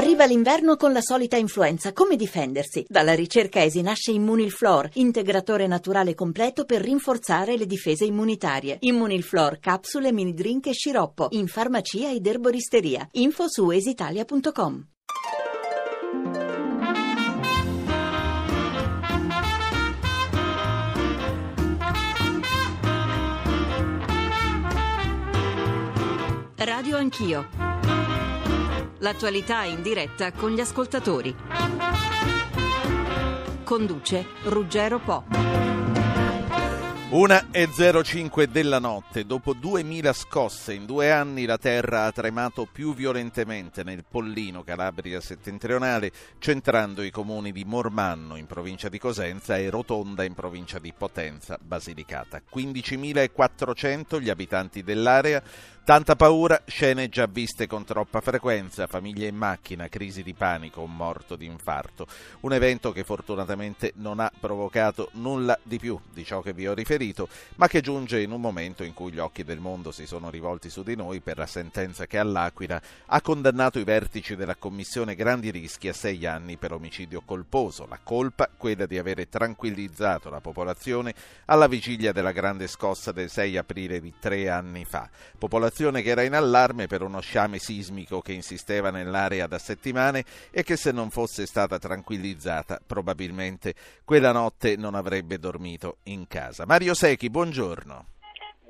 Arriva l'inverno con la solita influenza. Come difendersi? Dalla ricerca ESI nasce Immunilflor, integratore naturale completo per rinforzare le difese immunitarie. Immunilflor, capsule, mini drink e sciroppo. In farmacia ed erboristeria. Info su esitalia.com. Radio Anch'io. L'attualità in diretta con gli ascoltatori. Conduce Ruggero Po. 1 e 05 della notte, dopo 2000 scosse in due anni la terra ha tremato più violentemente nel Pollino, Calabria settentrionale, centrando i comuni di Mormanno in provincia di Cosenza e Rotonda in provincia di Potenza, Basilicata. 15.400 gli abitanti dell'area, Tanta paura, scene già viste con troppa frequenza, famiglie in macchina, crisi di panico, un morto di infarto. Un evento che fortunatamente non ha provocato nulla di più di ciò che vi ho riferito, ma che giunge in un momento in cui gli occhi del mondo si sono rivolti su di noi per la sentenza che all'Aquila ha condannato i vertici della Commissione Grandi Rischi a sei anni per omicidio colposo. La colpa, quella di avere tranquillizzato la popolazione alla vigilia della grande scossa del 6 aprile di tre anni fa. Popolazione popolazione che era in allarme per uno sciame sismico che insisteva nell'area da settimane e che se non fosse stata tranquillizzata probabilmente quella notte non avrebbe dormito in casa. Mario Secchi, buongiorno.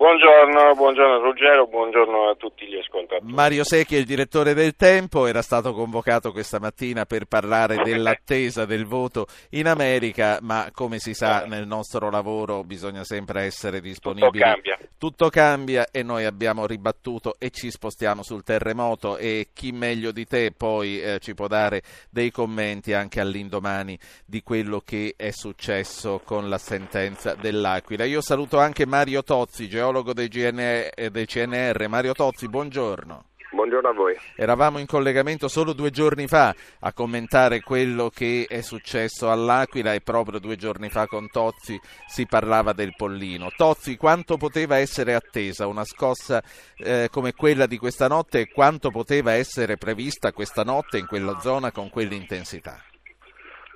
Buongiorno, buongiorno Ruggero, buongiorno a tutti gli ascoltatori. Mario Secchi è il direttore del Tempo, era stato convocato questa mattina per parlare dell'attesa del voto in America, ma come si sa nel nostro lavoro bisogna sempre essere disponibili. Tutto cambia. Tutto cambia e noi abbiamo ribattuto e ci spostiamo sul terremoto e chi meglio di te poi eh, ci può dare dei commenti anche all'indomani di quello che è successo con la sentenza dell'Aquila. Io saluto anche Mario Tozzi, geologo geologo del, GN, del CNR. Mario Tozzi, buongiorno. Buongiorno a voi. Eravamo in collegamento solo due giorni fa a commentare quello che è successo all'Aquila e proprio due giorni fa con Tozzi si parlava del Pollino. Tozzi, quanto poteva essere attesa una scossa eh, come quella di questa notte e quanto poteva essere prevista questa notte in quella zona con quell'intensità?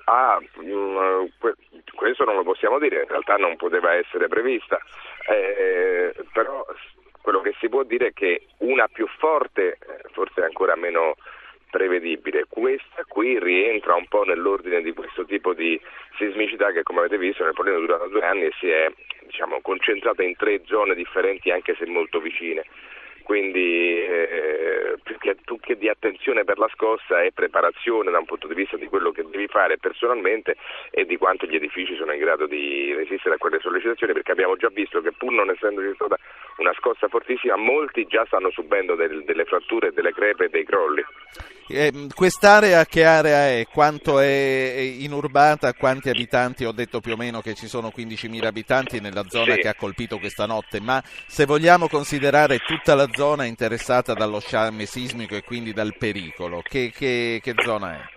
Ah, mm, questo non lo possiamo dire, in realtà non poteva essere prevista, eh, però quello che si può dire è che una più forte, eh, forse ancora meno prevedibile, questa qui rientra un po' nell'ordine di questo tipo di sismicità che come avete visto nel problema è durata due anni e si è diciamo, concentrata in tre zone differenti anche se molto vicine quindi eh, più, che, più, che, di attenzione per la scossa è preparazione da un punto di vista di quello che devi fare personalmente e di quanto gli edifici sono in grado di resistere a quelle sollecitazioni perché abbiamo già visto che pur non essendoci stata una scossa fortissima molti già stanno subendo del, delle fratture, delle crepe e dei crolli. Eh, quest'area che area è? Quanto è inurbata? Quanti abitanti? Ho detto più o meno che ci sono 15.000 abitanti nella zona sì. che ha colpito questa notte, ma se vogliamo considerare tutta la zona interessata dallo sciame sismico e quindi dal pericolo, che, che, che zona è?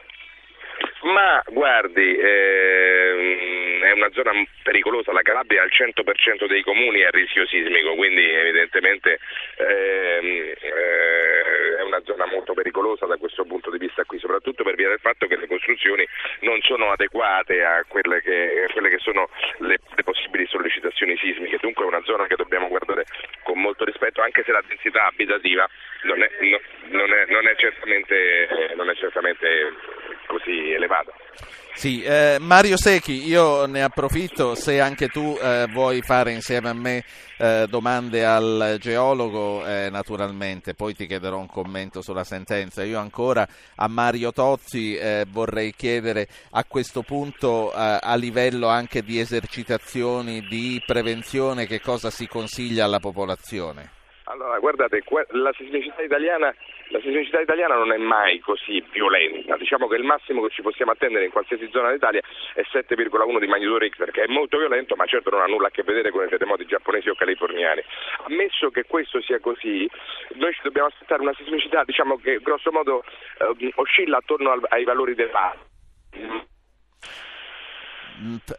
Ma guardi, ehm, è una zona pericolosa, la Calabria al 100% dei comuni è a rischio sismico, quindi evidentemente ehm, eh, è una zona molto pericolosa da questo punto di vista qui, soprattutto per via del fatto che le costruzioni non sono adeguate a quelle che, a quelle che sono le, le, possibili sollecitazioni sismiche, dunque è una zona che dobbiamo guardare con molto rispetto, anche se la densità abitativa non è, no, non è, non è certamente, non è certamente così elevata. Sì, eh, Mario Secchi, io ne approfitto se anche tu eh, vuoi fare insieme a me eh, domande al geologo, eh, naturalmente, poi ti chiederò un commento sulla sentenza. Io ancora a Mario Tozzi eh, vorrei chiedere a questo punto eh, a livello anche di esercitazioni, di prevenzione, che cosa si consiglia alla popolazione? Allora, guardate, la sismicità italiana, la sismicità italiana non è mai così violenta, diciamo che il massimo che ci possiamo attendere in qualsiasi zona d'Italia è 7,1 di magnitudo Richter, che è molto violento, ma certo non ha nulla a che vedere con i terremoti giapponesi o californiani. Ammesso che questo sia così, noi ci dobbiamo aspettare una sismicità diciamo, che grosso modo eh, oscilla attorno al, ai valori del Mm,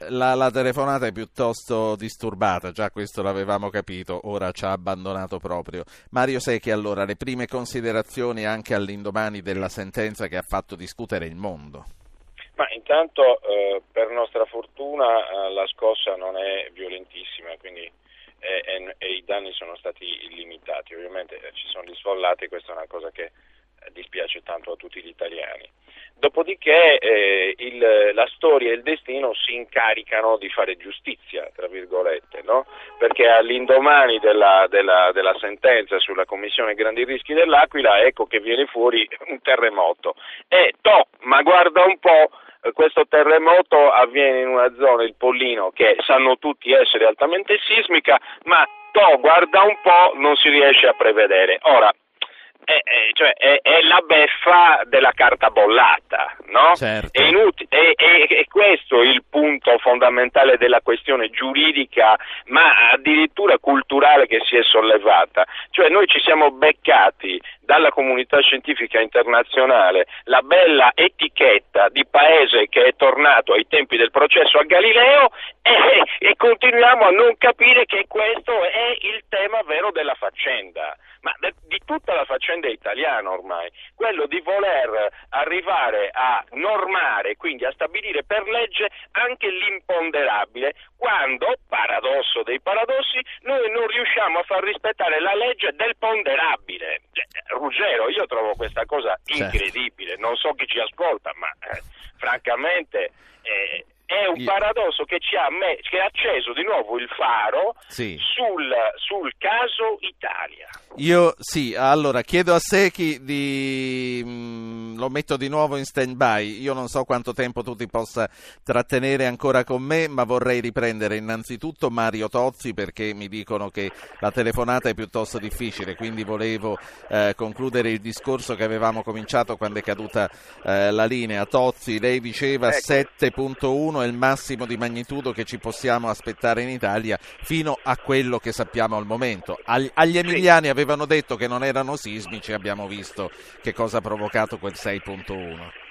la, la, telefonata è piuttosto disturbata, già questo l'avevamo capito, ora ci ha abbandonato proprio. Mario Secchi, allora, le prime considerazioni anche all'indomani della sentenza che ha fatto discutere il mondo. Ma intanto, eh, per nostra fortuna, eh, la scossa non è violentissima, quindi e, e, e, i danni sono stati limitati. Ovviamente eh, ci sono gli sfollati, questa è una cosa che eh, dispiace tanto a tutti gli italiani. Dopodiché eh, il, la storia e il destino si incaricano di fare giustizia, tra virgolette, no? perché all'indomani della, della, della, sentenza sulla Commissione Grandi Rischi dell'Aquila ecco che viene fuori un terremoto. E to, ma guarda un po', eh, questo terremoto avviene in una zona, il Pollino, che sanno tutti essere altamente sismica, ma to, guarda un po', non si riesce a prevedere. Ora, è, è, cioè è, è, la beffa della carta bollata, no? Certo. È, inut- è, questo il punto fondamentale della questione giuridica, ma addirittura culturale che si è sollevata. Cioè noi ci siamo beccati dalla comunità scientifica internazionale la bella etichetta di paese che è tornato ai tempi del processo a Galileo e, e continuiamo a non capire che questo è il tema vero della faccenda ma di tutta la faccenda italiana ormai, quello di voler arrivare a normare, quindi a stabilire per legge anche l'imponderabile, quando, paradosso dei paradossi, noi non riusciamo a far rispettare la legge del ponderabile. Ruggero, io trovo questa cosa certo. incredibile, non so chi ci ascolta, ma eh, francamente... Eh, è un paradosso che ci ha, che ha acceso di nuovo il faro sì. sul, sul, caso Italia. Io sì, allora chiedo a Secchi di... Lo metto di nuovo in stand by, io non so quanto tempo tu ti possa trattenere ancora con me, ma vorrei riprendere innanzitutto Mario Tozzi perché mi dicono che la telefonata è piuttosto difficile, quindi volevo eh, concludere il discorso che avevamo cominciato quando è caduta eh, la linea. Tozzi, lei diceva ecco. 7.1 è il massimo di magnitudo che ci possiamo aspettare in Italia fino a quello che sappiamo al momento. Agli emiliani avevano detto che non erano sismici, abbiamo visto che cosa ha provocato quel 6.1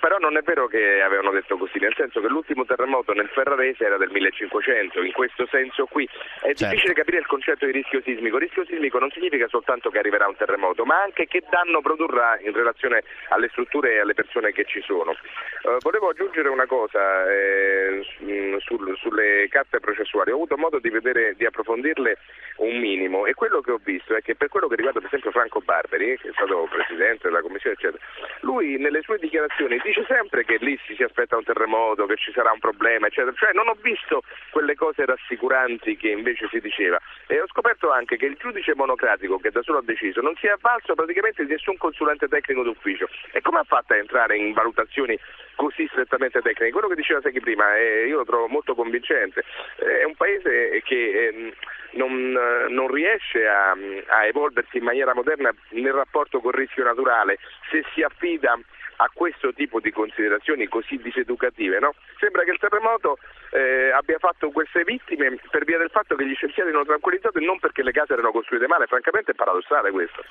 però non è vero che avevano detto così, nel senso che l'ultimo terremoto nel Ferrarese era del 1500, in questo senso qui è certo. difficile capire il concetto di rischio sismico. Rischio sismico non significa soltanto che arriverà un terremoto, ma anche che danno produrrà in relazione alle strutture e alle persone che ci sono. Uh, volevo aggiungere una cosa eh, sul, sulle carte processuali, ho avuto modo di, vedere, di approfondirle un minimo e quello che ho visto è che per quello che riguarda per esempio Franco Barberi, che è stato presidente della commissione eccetera, lui nelle sue dichiarazioni dice sempre che lì si, si aspetta un terremoto, che ci sarà un problema, eccetera. Cioè non ho visto quelle cose rassicuranti che invece si diceva. E ho scoperto anche che il giudice monocratico che da solo ha deciso non si è avvalso praticamente di nessun consulente tecnico d'ufficio. E come ha fatto a entrare in valutazioni così strettamente tecniche? Quello che diceva Secchi prima, eh, io lo trovo molto convincente. È un paese che eh, non, non, riesce a, a evolversi in maniera moderna nel rapporto col rischio naturale se si affida a questo tipo di considerazioni così diseducative. No? Sembra che il terremoto eh, abbia fatto queste vittime per via del fatto che gli scienziati hanno tranquillizzato e non perché le case erano costruite male, francamente è paradossale questo.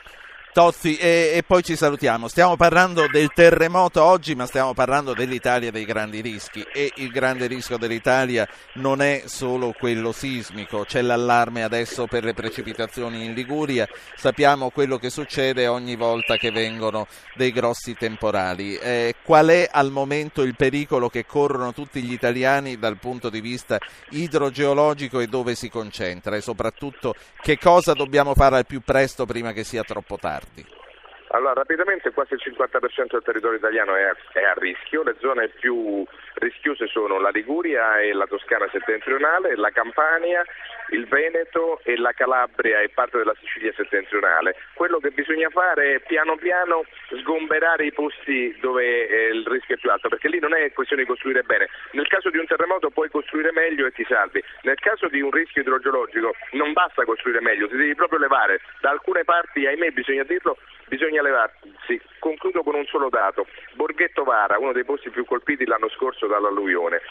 Tozzi, e, e, poi ci salutiamo. Stiamo parlando del terremoto oggi, ma stiamo parlando dell'Italia dei grandi rischi. E il grande rischio dell'Italia non è solo quello sismico. C'è l'allarme adesso per le precipitazioni in Liguria. Sappiamo quello che succede ogni volta che vengono dei grossi temporali. Eh, qual è al momento il pericolo che corrono tutti gli italiani dal punto di vista idrogeologico e dove si concentra? E soprattutto che cosa dobbiamo fare al più presto prima che sia troppo tardi? Tardi? Allora, rapidamente quasi il 50% del territorio italiano è, è, a rischio, le zone più rischiose sono la Liguria e la Toscana settentrionale, la Campania, il Veneto e la Calabria e parte della Sicilia settentrionale. Quello che bisogna fare è piano piano sgomberare i posti dove eh, il rischio è più alto, perché lì non è questione di costruire bene. Nel caso di un terremoto puoi costruire meglio e ti salvi. Nel caso di un rischio idrogeologico non basta costruire meglio, ti devi proprio levare. Da alcune parti, ahimè, bisogna dirlo, bisogna levarsi. Concludo con un solo dato. Borghetto Vara, uno dei posti più colpiti l'anno scorso dall'alluvione.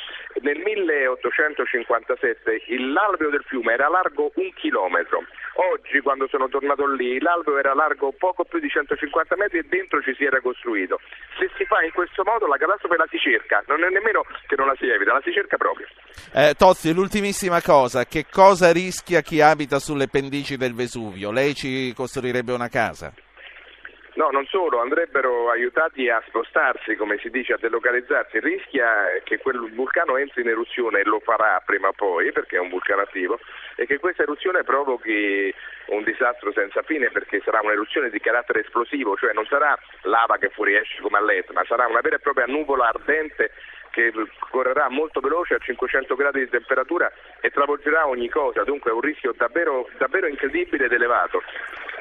Nel 1857 l'alveo del fiume era largo un chilometro. Oggi, quando sono tornato lì, l'alveo era largo poco più di 150 metri e dentro ci si era costruito. Se si fa in questo modo la catastrofe la si cerca, non è nemmeno che non la si evita, la si cerca proprio. Eh, Tozzi, l'ultimissima cosa, che cosa rischia chi abita sulle pendici del Vesuvio? Lei ci costruirebbe una casa? No, non solo, andrebbero aiutati a spostarsi, come si dice, a delocalizzarsi. Rischia che quel vulcano entri in eruzione e lo farà prima o poi, perché è un vulcano attivo, e che questa eruzione provochi un disastro senza fine, perché sarà un'eruzione di carattere esplosivo, cioè non sarà lava che fuoriesce come all'Etna, sarà una vera e propria nuvola ardente che correrà molto veloce a 500 gradi di temperatura e travolgerà ogni cosa, dunque è un rischio davvero, davvero incredibile ed elevato.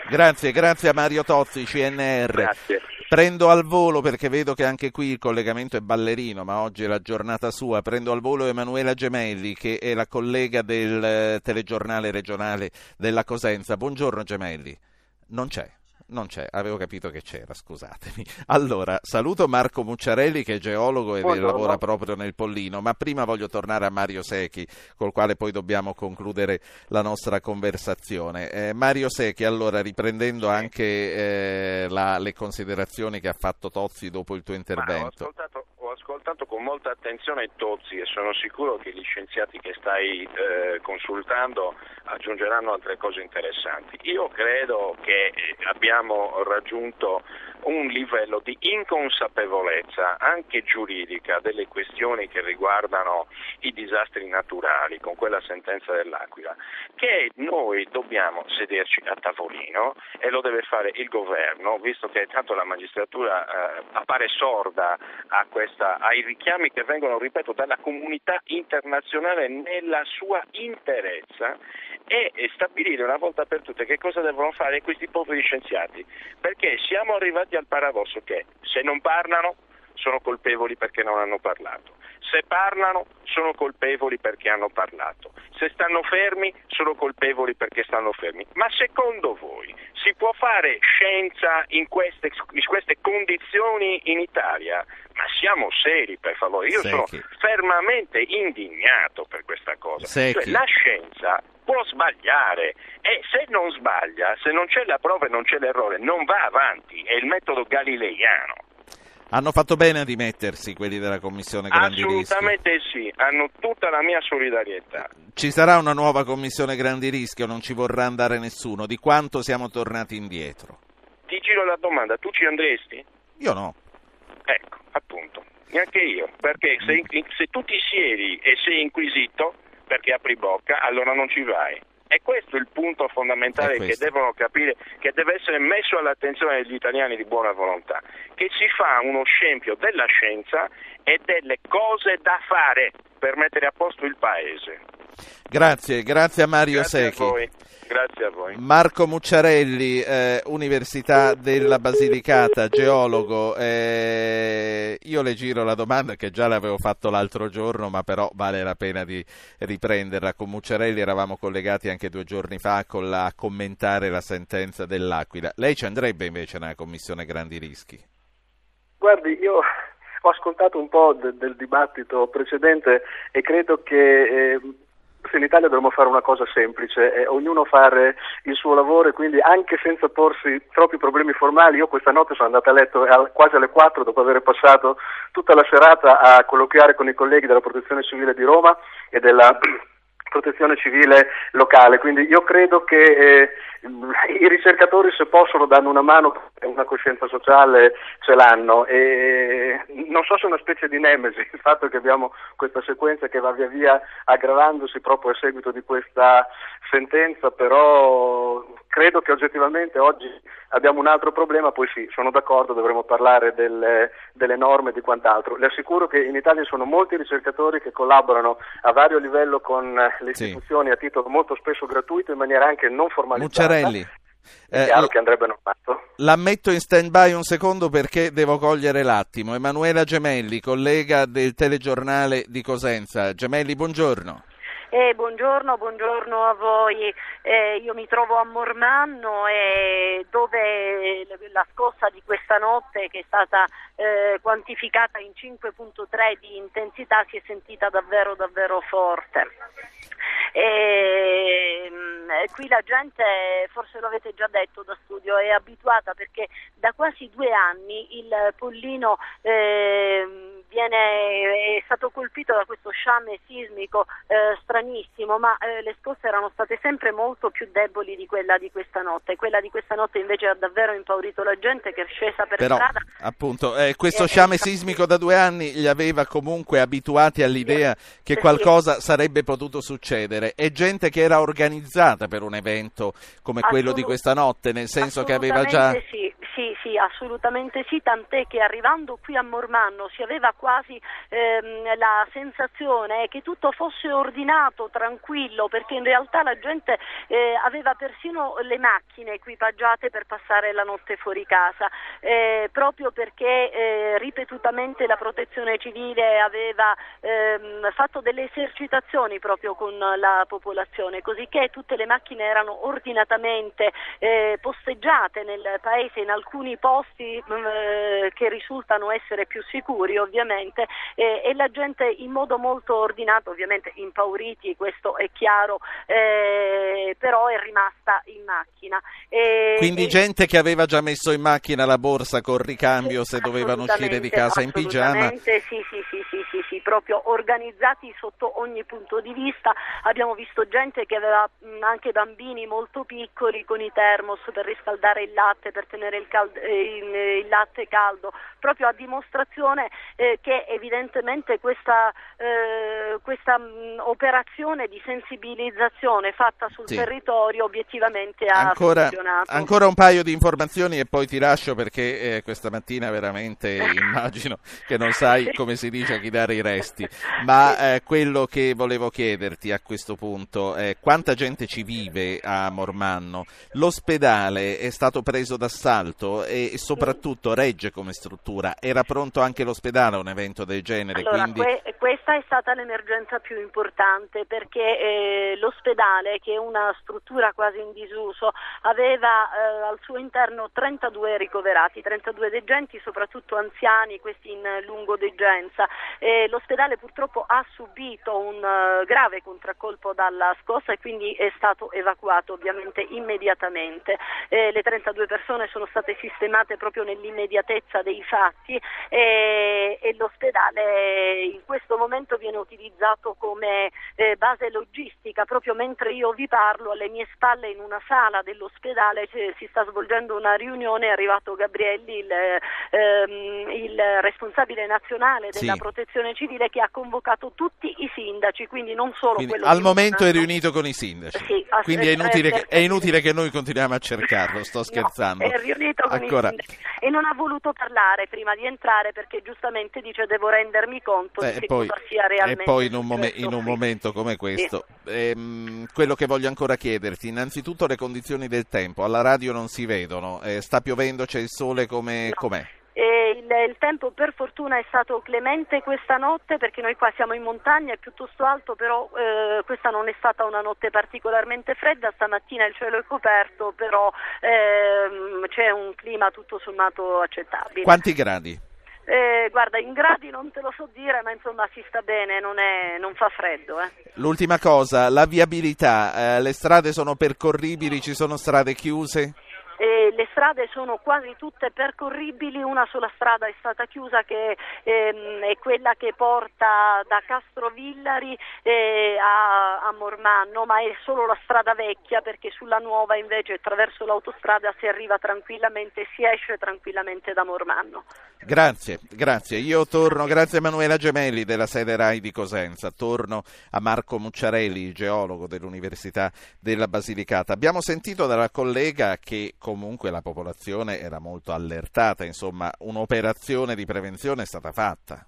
Grazie, grazie a Mario Tozzi, CNR. Grazie. Prendo al volo perché vedo che anche qui il collegamento è ballerino, ma oggi è la giornata sua. Prendo al volo Emanuela Gemelli, che è la collega del telegiornale regionale della Cosenza. Buongiorno Gemelli. Non c'è. Non c'è, avevo capito che c'era, scusatemi. Allora, saluto Marco Mucciarelli che è geologo e Buongiorno. lavora proprio nel Pollino, ma prima voglio tornare a Mario Secchi, col quale poi dobbiamo concludere la nostra conversazione. Eh, Mario Secchi, allora, riprendendo anche eh, la- le considerazioni che ha fatto Tozzi dopo il tuo Ma ho, intervento. ascoltato, ascoltato con molta attenzione Tozzi e sono sicuro che gli scienziati che stai eh, consultando aggiungeranno altre cose interessanti. Io credo che eh, abbiamo raggiunto un livello di inconsapevolezza anche giuridica delle questioni che riguardano i disastri naturali con quella sentenza dell'Aquila, che noi dobbiamo sederci a tavolino e lo deve fare il governo, visto che tanto la magistratura eh, appare sorda questa, ai richiami che vengono, ripeto, dalla comunità internazionale nella sua interezza e, e stabilire una volta per tutte che cosa devono fare questi poveri scienziati, perché siamo arrivati al paradosso che se non parlano sono colpevoli perché non hanno parlato. Se parlano sono colpevoli perché hanno parlato. Se stanno fermi sono colpevoli perché stanno fermi. Ma secondo voi si può fare scienza in queste, in queste condizioni in Italia? Ma siamo seri per favore. Io sono Secchi. fermamente indignato per questa cosa. Cioè, la scienza può sbagliare e se non sbaglia, se non c'è la prova e non c'è l'errore, non va avanti. È il metodo galileiano. Hanno fatto bene a dimettersi quelli della Commissione Grandi Rischi. Assolutamente sì, hanno tutta la mia solidarietà. Ci sarà una nuova Commissione Grandi Rischi o non ci vorrà andare nessuno? Di quanto siamo tornati indietro? Ti giro la domanda, tu ci andresti? Io no. Ecco, appunto, neanche io, perché se, se tu ti siedi e sei inquisito perché apri bocca, allora non ci vai. E questo è il punto fondamentale È che devono capire, che deve essere messo all'attenzione degli italiani di buona volontà, che si fa uno scempio della scienza e delle cose da fare per mettere a posto il paese. Grazie, grazie a Mario Grazie Secchi. a voi. Grazie a voi. Marco Mucciarelli, eh, Università della Basilicata, geologo. eh, io le giro la domanda che già l'avevo fatto l'altro giorno, ma però vale la pena di riprenderla. Con Mucciarelli eravamo collegati anche due giorni fa con la- a commentare la sentenza dell'Aquila. Lei ci andrebbe invece nella Commissione Grandi Rischi? Guardi, io ho ascoltato un po' de- del dibattito precedente e credo che eh, se in Italia dovremmo fare una cosa semplice, eh, ognuno fare il suo lavoro e quindi anche senza porsi troppi problemi formali, io questa notte sono andato a letto al- quasi alle 4 dopo aver passato tutta la serata a colloquiare con i colleghi della Protezione Civile di Roma e della protezione civile locale, quindi io credo che eh, i ricercatori se possono danno una mano una coscienza sociale ce l'hanno e non so se è una specie di nemesi il fatto che abbiamo questa sequenza che va via via aggravandosi proprio a seguito di questa sentenza, però credo che oggettivamente oggi abbiamo un altro problema, poi sì, sono d'accordo, dovremmo parlare delle, delle norme e di quant'altro. Le assicuro che in Italia sono molti ricercatori che collaborano a vario livello con le Sì. istituzioni a titolo molto spesso gratuito in maniera anche non formalizzata. Mucciarelli, È eh, chiaro che andrebbe normato. L'ammetto in stand-by un secondo perché devo cogliere l'attimo. Emanuela Gemelli, collega del telegiornale di Cosenza. Gemelli, buongiorno. Eh, buongiorno, buongiorno a voi. Eh, io mi trovo a Mormanno eh, dove la scossa di questa notte che è stata eh, quantificata in 5.3 di intensità si è sentita davvero davvero forte. E, ehm, qui la gente, forse lo avete già detto da studio, è abituata perché da quasi due anni il pollino eh, viene, è stato colpito da questo sciame sismico eh, stranissimo, ma eh, le scosse erano state sempre molto più deboli di quella di questa notte. Quella di questa notte invece ha davvero impaurito la gente che è scesa per Però, strada. Appunto, eh, questo sciame sismico da due anni li aveva comunque abituati all'idea che qualcosa sarebbe potuto succedere. È gente che era organizzata per un evento come quello di questa notte, nel senso che aveva già... Sì sì, sì, assolutamente sì, tant'è che arrivando qui a Mormanno si aveva quasi ehm, la sensazione che tutto fosse ordinato, tranquillo, perché in realtà la gente eh, aveva persino le macchine equipaggiate per passare la notte fuori casa, eh, proprio perché eh, ripetutamente la protezione civile aveva ehm, fatto delle esercitazioni proprio con la popolazione, così tutte le macchine erano ordinatamente eh, posteggiate nel paese in alcuni alcuni posti mm, eh, che risultano essere più sicuri ovviamente eh, e la gente in modo molto ordinato, ovviamente impauriti, questo è chiaro, eh, però è rimasta in macchina. E, Quindi e... gente che aveva già messo in macchina la borsa con ricambio se dovevano uscire di casa in pigiama. Sì, sì, sì, sì, sì, sì, sì, proprio organizzati sotto ogni punto di vista. Abbiamo visto gente che aveva mh, mm, anche bambini molto piccoli con i termos per riscaldare il latte, per tenere il caldo, eh, il, il, latte caldo, proprio a dimostrazione eh, che evidentemente questa, eh, questa mh, operazione di sensibilizzazione fatta sul sì. territorio obiettivamente ha ancora, funzionato. Ancora un paio di informazioni e poi ti lascio perché eh, questa mattina veramente immagino che non sai come si dice a chi dare i resti, ma eh, quello che volevo chiederti a questo punto è quanta gente ci vive a Mormanno? L'ospedale è stato preso d'assalto? Pronto e soprattutto regge come struttura? Era pronto anche l'ospedale a un evento del genere? Allora, quindi... que- questa è stata l'emergenza più importante perché eh, l'ospedale, che è una struttura quasi in disuso, aveva eh, al suo interno 32 ricoverati, 32 degenti, soprattutto anziani, questi in lungodegenza. Eh, l'ospedale purtroppo ha subito un uh, grave contraccolpo dalla scossa e quindi è stato evacuato ovviamente immediatamente. Le 32 persone sono state state sistemate proprio nell'immediatezza dei fatti e, e l'ospedale in questo momento viene utilizzato come eh, base logistica, proprio mentre io vi parlo alle mie spalle in una sala dell'ospedale si sta svolgendo una riunione, è arrivato Gabrielli, il, ehm, il responsabile nazionale della sì. protezione civile che ha convocato tutti i sindaci, quindi non solo quindi quello Al momento è riunito con i sindaci, sì, quindi è inutile, che, è inutile, che, noi continuiamo a cercarlo, sto scherzando. No, è riunito con Ancora. i sindaci e non ha voluto parlare prima di entrare perché giustamente dice devo rendermi conto eh, di che poi, cosa sia realmente E poi in un, mom- in un momento come questo, sì. ehm, quello che voglio ancora chiederti, innanzitutto le condizioni del tempo, alla radio non si vedono, eh, sta piovendo, c'è il sole, come, no. com'è? Il, il, tempo per fortuna è stato clemente questa notte perché noi qua siamo in montagna, è piuttosto alto, però eh, questa non è stata una notte particolarmente fredda, stamattina il cielo è coperto, però ehm, c'è un clima tutto sommato accettabile. Quanti gradi? Eh, guarda, in gradi non te lo so dire, ma insomma si sta bene, non, è, non fa freddo. Eh. L'ultima cosa, la viabilità, eh, le strade sono percorribili, ci sono strade chiuse? Eh, le strade sono quasi tutte percorribili, una sola strada è stata chiusa che ehm, è quella che porta da Castrovillari eh, a, a, Mormanno, ma è solo la strada vecchia perché sulla nuova invece attraverso l'autostrada si arriva tranquillamente, e si esce tranquillamente da Mormanno. Grazie, grazie. Io torno, grazie Emanuela Gemelli della sede RAI di Cosenza, torno a Marco Mucciarelli, geologo dell'Università della Basilicata. Abbiamo sentito dalla collega che comunque la popolazione era molto allertata, insomma un'operazione di prevenzione è stata fatta.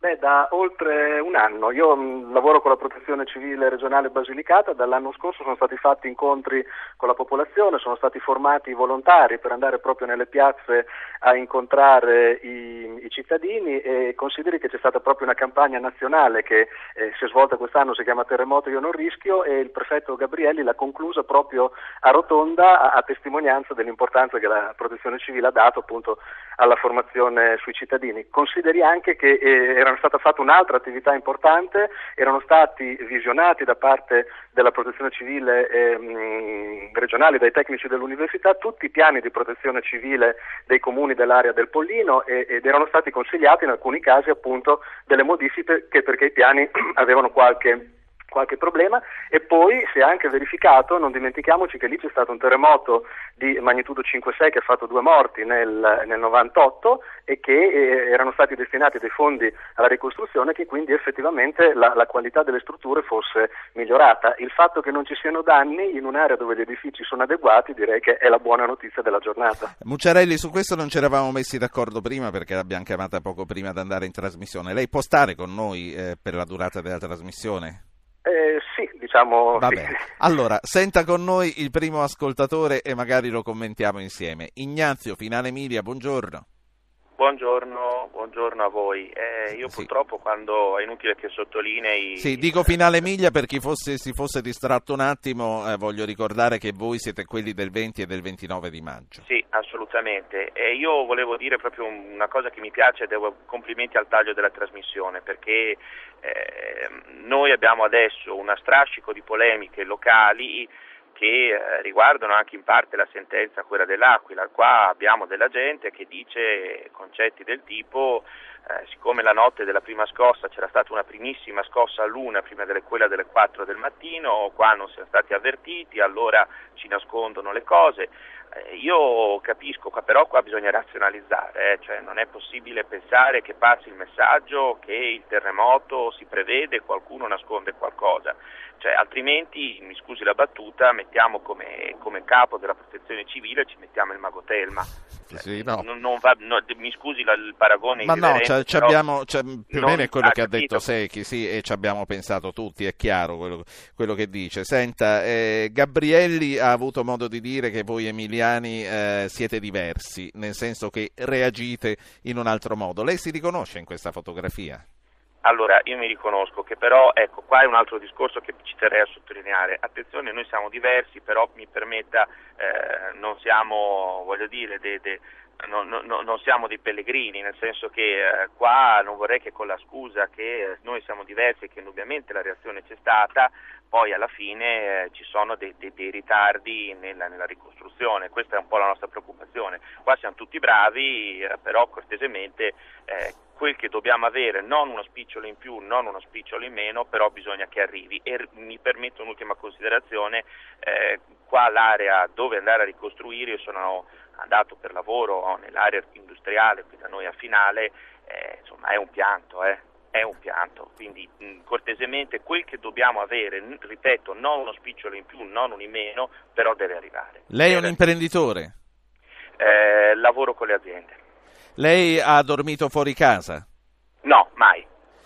Beh, da oltre un anno. Io mm, lavoro con la protezione civile regionale Basilicata, dall'anno scorso sono stati fatti incontri con la popolazione, sono stati formati volontari per andare proprio nelle piazze a incontrare i, i i cittadini e consideri che c'è stata proprio una campagna nazionale che eh, si è svolta quest'anno, si chiama Terremoto Io non rischio e il prefetto Gabrielli l'ha conclusa proprio a Rotonda a, a testimonianza dell'importanza che la protezione civile ha dato appunto alla formazione sui cittadini. Consideri anche che eh, era stata fatta un'altra attività importante, erano stati visionati da parte della protezione civile ehm, regionale, dai tecnici dell'università, tutti i piani di protezione civile dei comuni dell'area del Pollino e, ed erano stati consigliati in alcuni casi appunto delle modifiche perché i piani avevano qualche qualche problema e poi si è anche verificato, non dimentichiamoci che lì c'è stato un terremoto di magnitudo 5-6 che ha fatto due morti nel, nel 98 e che eh, erano stati destinati dei fondi alla ricostruzione che quindi effettivamente la, la, qualità delle strutture fosse migliorata. Il fatto che non ci siano danni in un'area dove gli edifici sono adeguati direi che è la buona notizia della giornata. Mucciarelli, su questo non ci eravamo messi d'accordo prima perché l'abbiamo chiamata poco prima di andare in trasmissione. Lei può stare con noi eh, per la durata della trasmissione? Eh, sì, diciamo. Va sì. bene. Allora, senta con noi il primo ascoltatore e magari lo commentiamo insieme. Ignazio Finale Emilia, buongiorno. Buongiorno, buongiorno a voi. Eh, io Sì. purtroppo quando è inutile che sottolinei... Sì, dico Finale Emilia per chi fosse, si fosse distratto un attimo, eh, voglio ricordare che voi siete quelli del 20 e del 29 di maggio. Sì, assolutamente. E io volevo dire proprio un- una cosa che mi piace, devo complimenti al taglio della trasmissione, perché eh, noi abbiamo adesso una strascico di polemiche locali che eh, riguardano anche in parte la sentenza, quella dell'Aquila. Qua abbiamo della gente che dice concetti del tipo, eh, siccome la notte della prima scossa c'era stata una primissima scossa a luna prima delle quella delle 4 del mattino, qua non siamo stati avvertiti, allora ci nascondono le cose. Eh, io capisco, però qua bisogna razionalizzare, eh, cioè non è possibile pensare che passi il messaggio che il terremoto si prevede e qualcuno nasconde qualcosa, cioè, altrimenti, mi scusi la battuta, mettiamo come, come capo della protezione civile, ci mettiamo il mago Telma. Sì, no. Non- non va- no, mi scusi la- il paragone Ma no, irriverente, ci- ci però abbiamo, ci- più o meno è quello ha che ha detto Secchi, sì, e ci abbiamo pensato tutti, è chiaro quello, quello che dice. Senta, eh, Gabrielli ha avuto modo di dire che voi emiliani eh, siete diversi, nel senso che reagite in un altro modo. Lei si riconosce in questa fotografia? Allora, io mi riconosco che però, ecco, qua è un altro discorso che ci terrei a sottolineare. Attenzione, noi siamo diversi, però mi permetta, eh, non siamo, voglio dire, de- de- non, non- non siamo dei pellegrini, nel senso che eh, qua non vorrei che con la scusa che noi siamo diversi e che indubbiamente la reazione c'è stata, poi alla fine eh, ci sono dei, dei- dei ritardi nella, nella ricostruzione, questa è un po' la nostra preoccupazione. Qua siamo tutti bravi, eh, però cortesemente eh, quel che dobbiamo avere, non uno spicciolo in più, non uno spicciolo in meno, però bisogna che arrivi. E mi permetto un'ultima considerazione, eh, qua l'area dove andare a ricostruire, io sono andato per lavoro nell'area industriale qui da noi a Finale, eh, insomma è un pianto, eh. È un pianto, quindi mh, cortesemente quel che dobbiamo avere, n- ripeto, non uno spicciolo in più, non uno in meno, però deve arrivare. Lei è un imprenditore? eh, lavoro con le aziende. Lei ha dormito fuori casa? No, mai,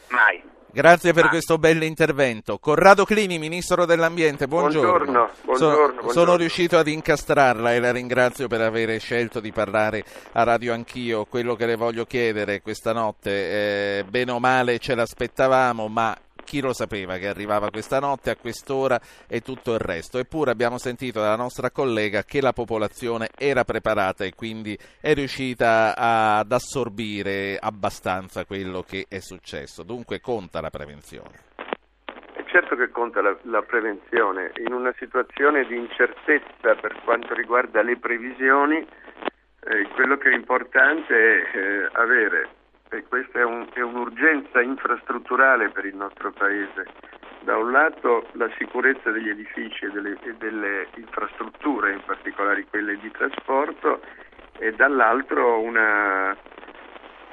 mai. Grazie per questo bell'intervento. Corrado Clini, Ministro dell'Ambiente, buongiorno. Buongiorno, buongiorno, Sono- buongiorno. Sono riuscito ad incastrarla e la ringrazio per aver scelto di parlare a Radio Anch'io. Quello che le voglio chiedere questa notte, eh, bene o male ce l'aspettavamo, ma chi lo sapeva che arrivava questa notte a quest'ora e tutto il resto. Eppure abbiamo sentito dalla nostra collega che la popolazione era preparata e quindi è riuscita ad assorbire abbastanza quello che è successo. Dunque conta la prevenzione. È certo che conta la, la prevenzione. In una situazione di incertezza per quanto riguarda le previsioni, eh, quello che è importante è eh, avere, e questa è, un- è un'urgenza infrastrutturale per il nostro Paese, da un lato la sicurezza degli edifici e delle, e delle infrastrutture, in particolare quelle di trasporto, e dall'altro una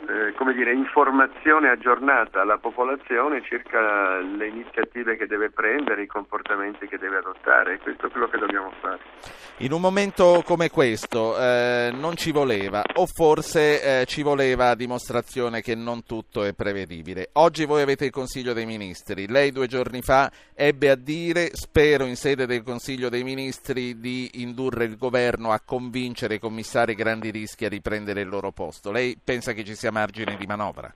eh, come dire, informazione aggiornata alla popolazione circa le iniziative che deve prendere, i comportamenti che deve adottare. Questo è quello che dobbiamo fare. In un momento come questo eh, non ci voleva, o forse eh, ci voleva dimostrazione che non tutto è prevedibile. Oggi voi avete il Consiglio dei Ministri, lei due giorni fa ebbe a dire, spero in sede del Consiglio dei Ministri, di indurre il governo a convincere i commissari grandi rischi a riprendere il loro posto. Lei pensa che ci sia margine di manovra?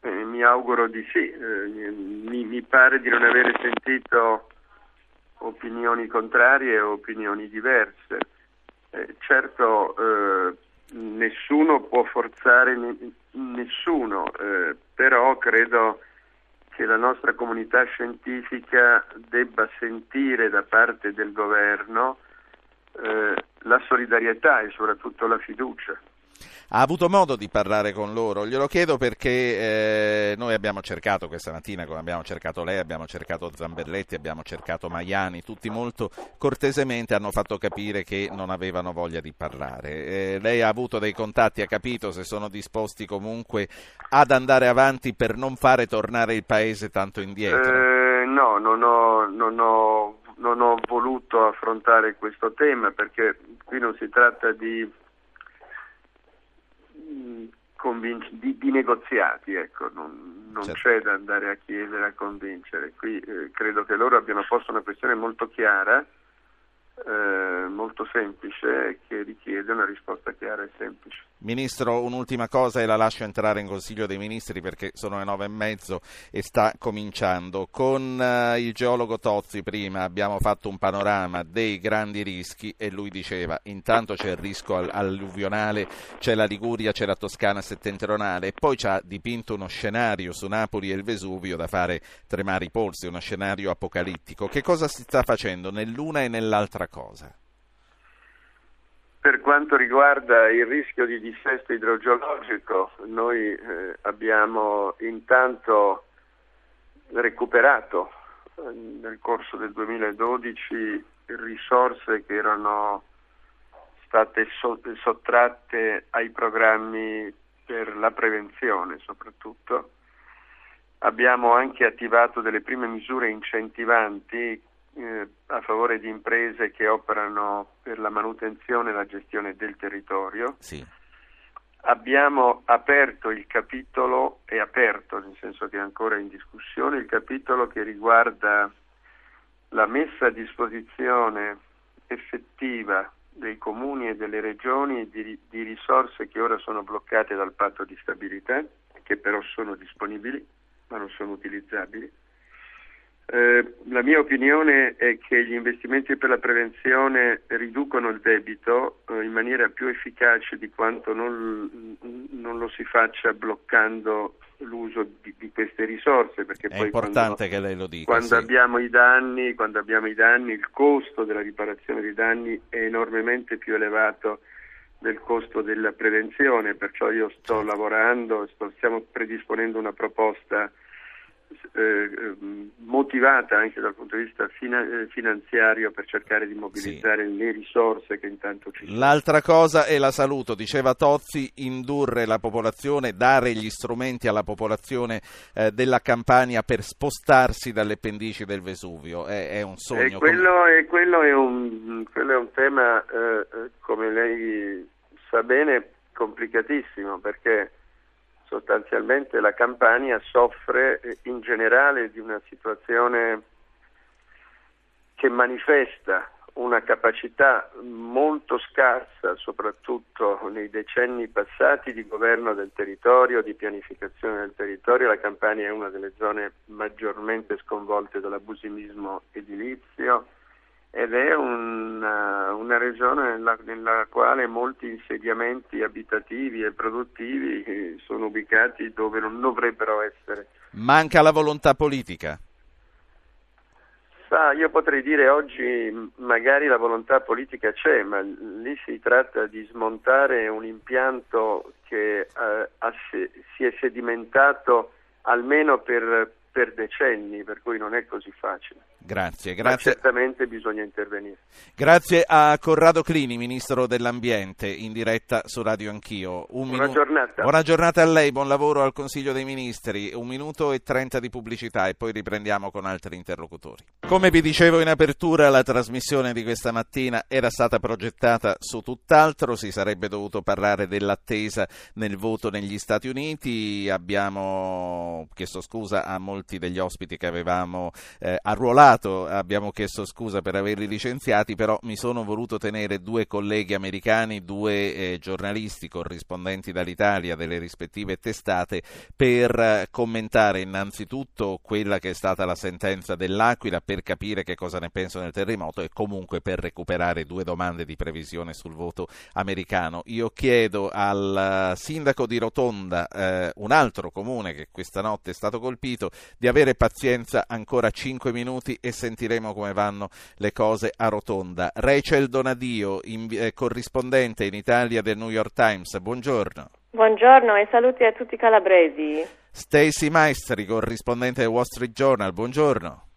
Eh, mi auguro di sì, eh, mi, mi, pare di non avere sentito opinioni contrarie o opinioni diverse. Eh, certo, eh, nessuno può forzare nessuno, eh, però credo che la nostra comunità scientifica debba sentire da parte del governo eh, la solidarietà e soprattutto la fiducia. Ha avuto modo di parlare con loro? Glielo chiedo perché eh, noi abbiamo cercato questa mattina, come abbiamo cercato lei, abbiamo cercato Zamberletti, abbiamo cercato Maiani, tutti molto cortesemente hanno fatto capire che non avevano voglia di parlare. Eh, lei ha avuto dei contatti, ha capito se sono disposti comunque ad andare avanti per non fare tornare il paese tanto indietro? Eh, no, non ho, non ho non ho voluto affrontare questo tema perché qui non si tratta di convinc- di, di, negoziati, ecco. non, non certo. c'è da andare a chiedere, a convincere. Qui eh, credo che loro abbiano posto una questione molto chiara, eh, molto semplice, che richiede una risposta chiara e semplice. Ministro, un'ultima cosa e la lascio entrare in Consiglio dei Ministri perché sono le nove e mezzo e sta cominciando. Con uh, il geologo Tozzi prima abbiamo fatto un panorama dei grandi rischi e lui diceva intanto c'è il rischio alluvionale, c'è la Liguria, c'è la Toscana settentrionale e poi ci ha dipinto uno scenario su Napoli e il Vesuvio da fare tremare i polsi, uno scenario apocalittico. Che cosa si sta facendo nell'una e nell'altra cosa? Per quanto riguarda il rischio di dissesto idrogeologico, noi eh, abbiamo intanto recuperato eh, nel corso del 2012 risorse che erano state so- sottratte ai programmi per la prevenzione soprattutto. Abbiamo anche attivato delle prime misure incentivanti eh, a favore di imprese che operano per la manutenzione e la gestione del territorio. Sì. Abbiamo aperto il capitolo, è aperto nel senso che è ancora in discussione, il capitolo che riguarda la messa a disposizione effettiva dei comuni e delle regioni di, di risorse che ora sono bloccate dal patto di stabilità, che però sono disponibili ma non sono utilizzabili eh, la mia opinione è che gli investimenti per la prevenzione riducono il debito eh, in maniera più efficace di quanto non, non lo si faccia bloccando l'uso di, di queste risorse. Perché è poi importante quando, che lei lo dica. Quando, sì. abbiamo i danni, quando abbiamo i danni, il costo della riparazione dei danni è enormemente più elevato del costo della prevenzione, perciò io sto certo. lavorando, sto, stiamo predisponendo una proposta eh, ehm, motivata anche dal punto di vista fina- eh, finanziario per cercare di mobilizzare sì. le risorse che intanto ci sono. L'altra cosa è la saluto, diceva Tozzi, indurre la popolazione, dare gli strumenti alla popolazione eh, della Campania per spostarsi dalle pendici del Vesuvio, è, è un sogno. E quello, come... è, quello, è un, quello, è, un, tema, eh, eh, come lei sa bene, complicatissimo perché sostanzialmente la Campania soffre eh, in generale di una situazione che manifesta una capacità molto scarsa, soprattutto nei decenni passati, di governo del territorio, di pianificazione del territorio. La Campania è una delle zone maggiormente sconvolte dall'abusimismo edilizio ed è una, una regione nella, nella, quale molti insediamenti abitativi e produttivi eh, sono ubicati dove non dovrebbero essere. Manca la volontà politica? Sa, io potrei dire oggi magari la volontà politica c'è, ma lì si tratta di smontare un impianto che eh, ha, si è sedimentato almeno per, per decenni, per cui non è così facile. Grazie, grazie. Ma certamente bisogna intervenire. Grazie a Corrado Clini, Ministro dell'Ambiente, in diretta su Radio Anch'io. Un buona minu- giornata. Buona giornata a lei, buon lavoro al Consiglio dei Ministri. Un minuto e trenta di pubblicità e poi riprendiamo con altri interlocutori. Come vi dicevo in apertura, la trasmissione di questa mattina era stata progettata su tutt'altro, si sarebbe dovuto parlare dell'attesa nel voto negli Stati Uniti. Abbiamo chiesto scusa a molti degli ospiti che avevamo eh, arruolato dato, abbiamo chiesto scusa per averli licenziati, però mi sono voluto tenere due colleghi americani, due eh, giornalisti corrispondenti dall'Italia delle rispettive testate per eh, commentare innanzitutto quella che è stata la sentenza dell'Aquila, per capire che cosa ne penso del terremoto e comunque per recuperare due domande di previsione sul voto americano. Io chiedo al sindaco di Rotonda, eh, un altro comune che questa notte è stato colpito, di avere pazienza ancora 5 minuti e sentiremo come vanno le cose a Rotonda. Rachel Donadio, in, eh, corrispondente in Italia del New York Times, buongiorno. Buongiorno e saluti a tutti i calabresi. Stacy Maestri, corrispondente del Wall Street Journal, buongiorno.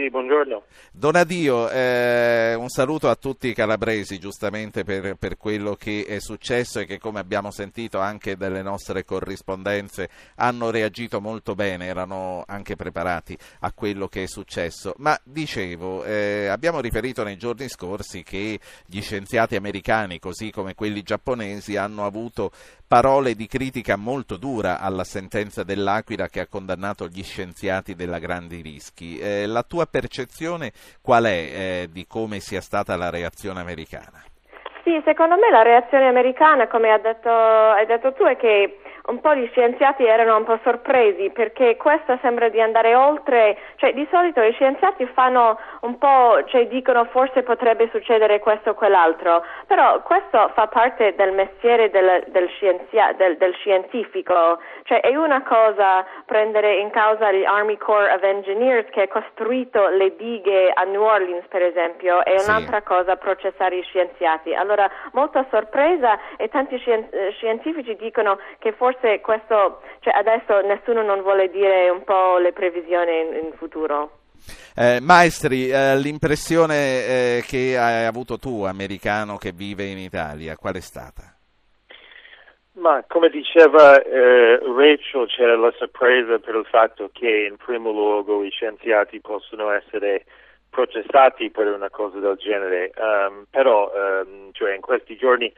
Sì, buongiorno. Donadio, eh, un saluto a tutti i calabresi giustamente per, per, quello che è successo e che come abbiamo sentito anche dalle nostre corrispondenze hanno reagito molto bene, erano anche preparati a quello che è successo. Ma dicevo, eh, abbiamo riferito nei giorni scorsi che gli scienziati americani, così come quelli giapponesi, hanno avuto parole di critica molto dura alla sentenza dell'Aquila che ha condannato gli scienziati della Grandi Rischi. Eh, la tua percezione qual è eh, di come sia stata la reazione americana? Sì, secondo me la reazione americana, come hai detto, hai detto tu, è che un po' gli scienziati erano un po' sorpresi perché questo sembra di andare oltre, cioè di solito gli scienziati fanno un po', cioè dicono forse potrebbe succedere questo o quell'altro, però questo fa parte del mestiere del, del, scienzia, del, del scientifico, cioè è una cosa prendere in causa gli Army Corps of Engineers che ha costruito le dighe a New Orleans per esempio, è un'altra sì. cosa processare gli scienziati. Allora molta sorpresa e tanti scientifici dicono che forse forse questo, cioè adesso nessuno non vuole dire un po' le previsioni in, in futuro. Eh, Maestri, eh, l'impressione eh, che hai avuto tu, americano che vive in Italia, qual è stata? Ma come diceva eh, Rachel, c'era la sorpresa per il fatto che in primo luogo i scienziati possono essere processati per una cosa del genere, um, però um, cioè in questi giorni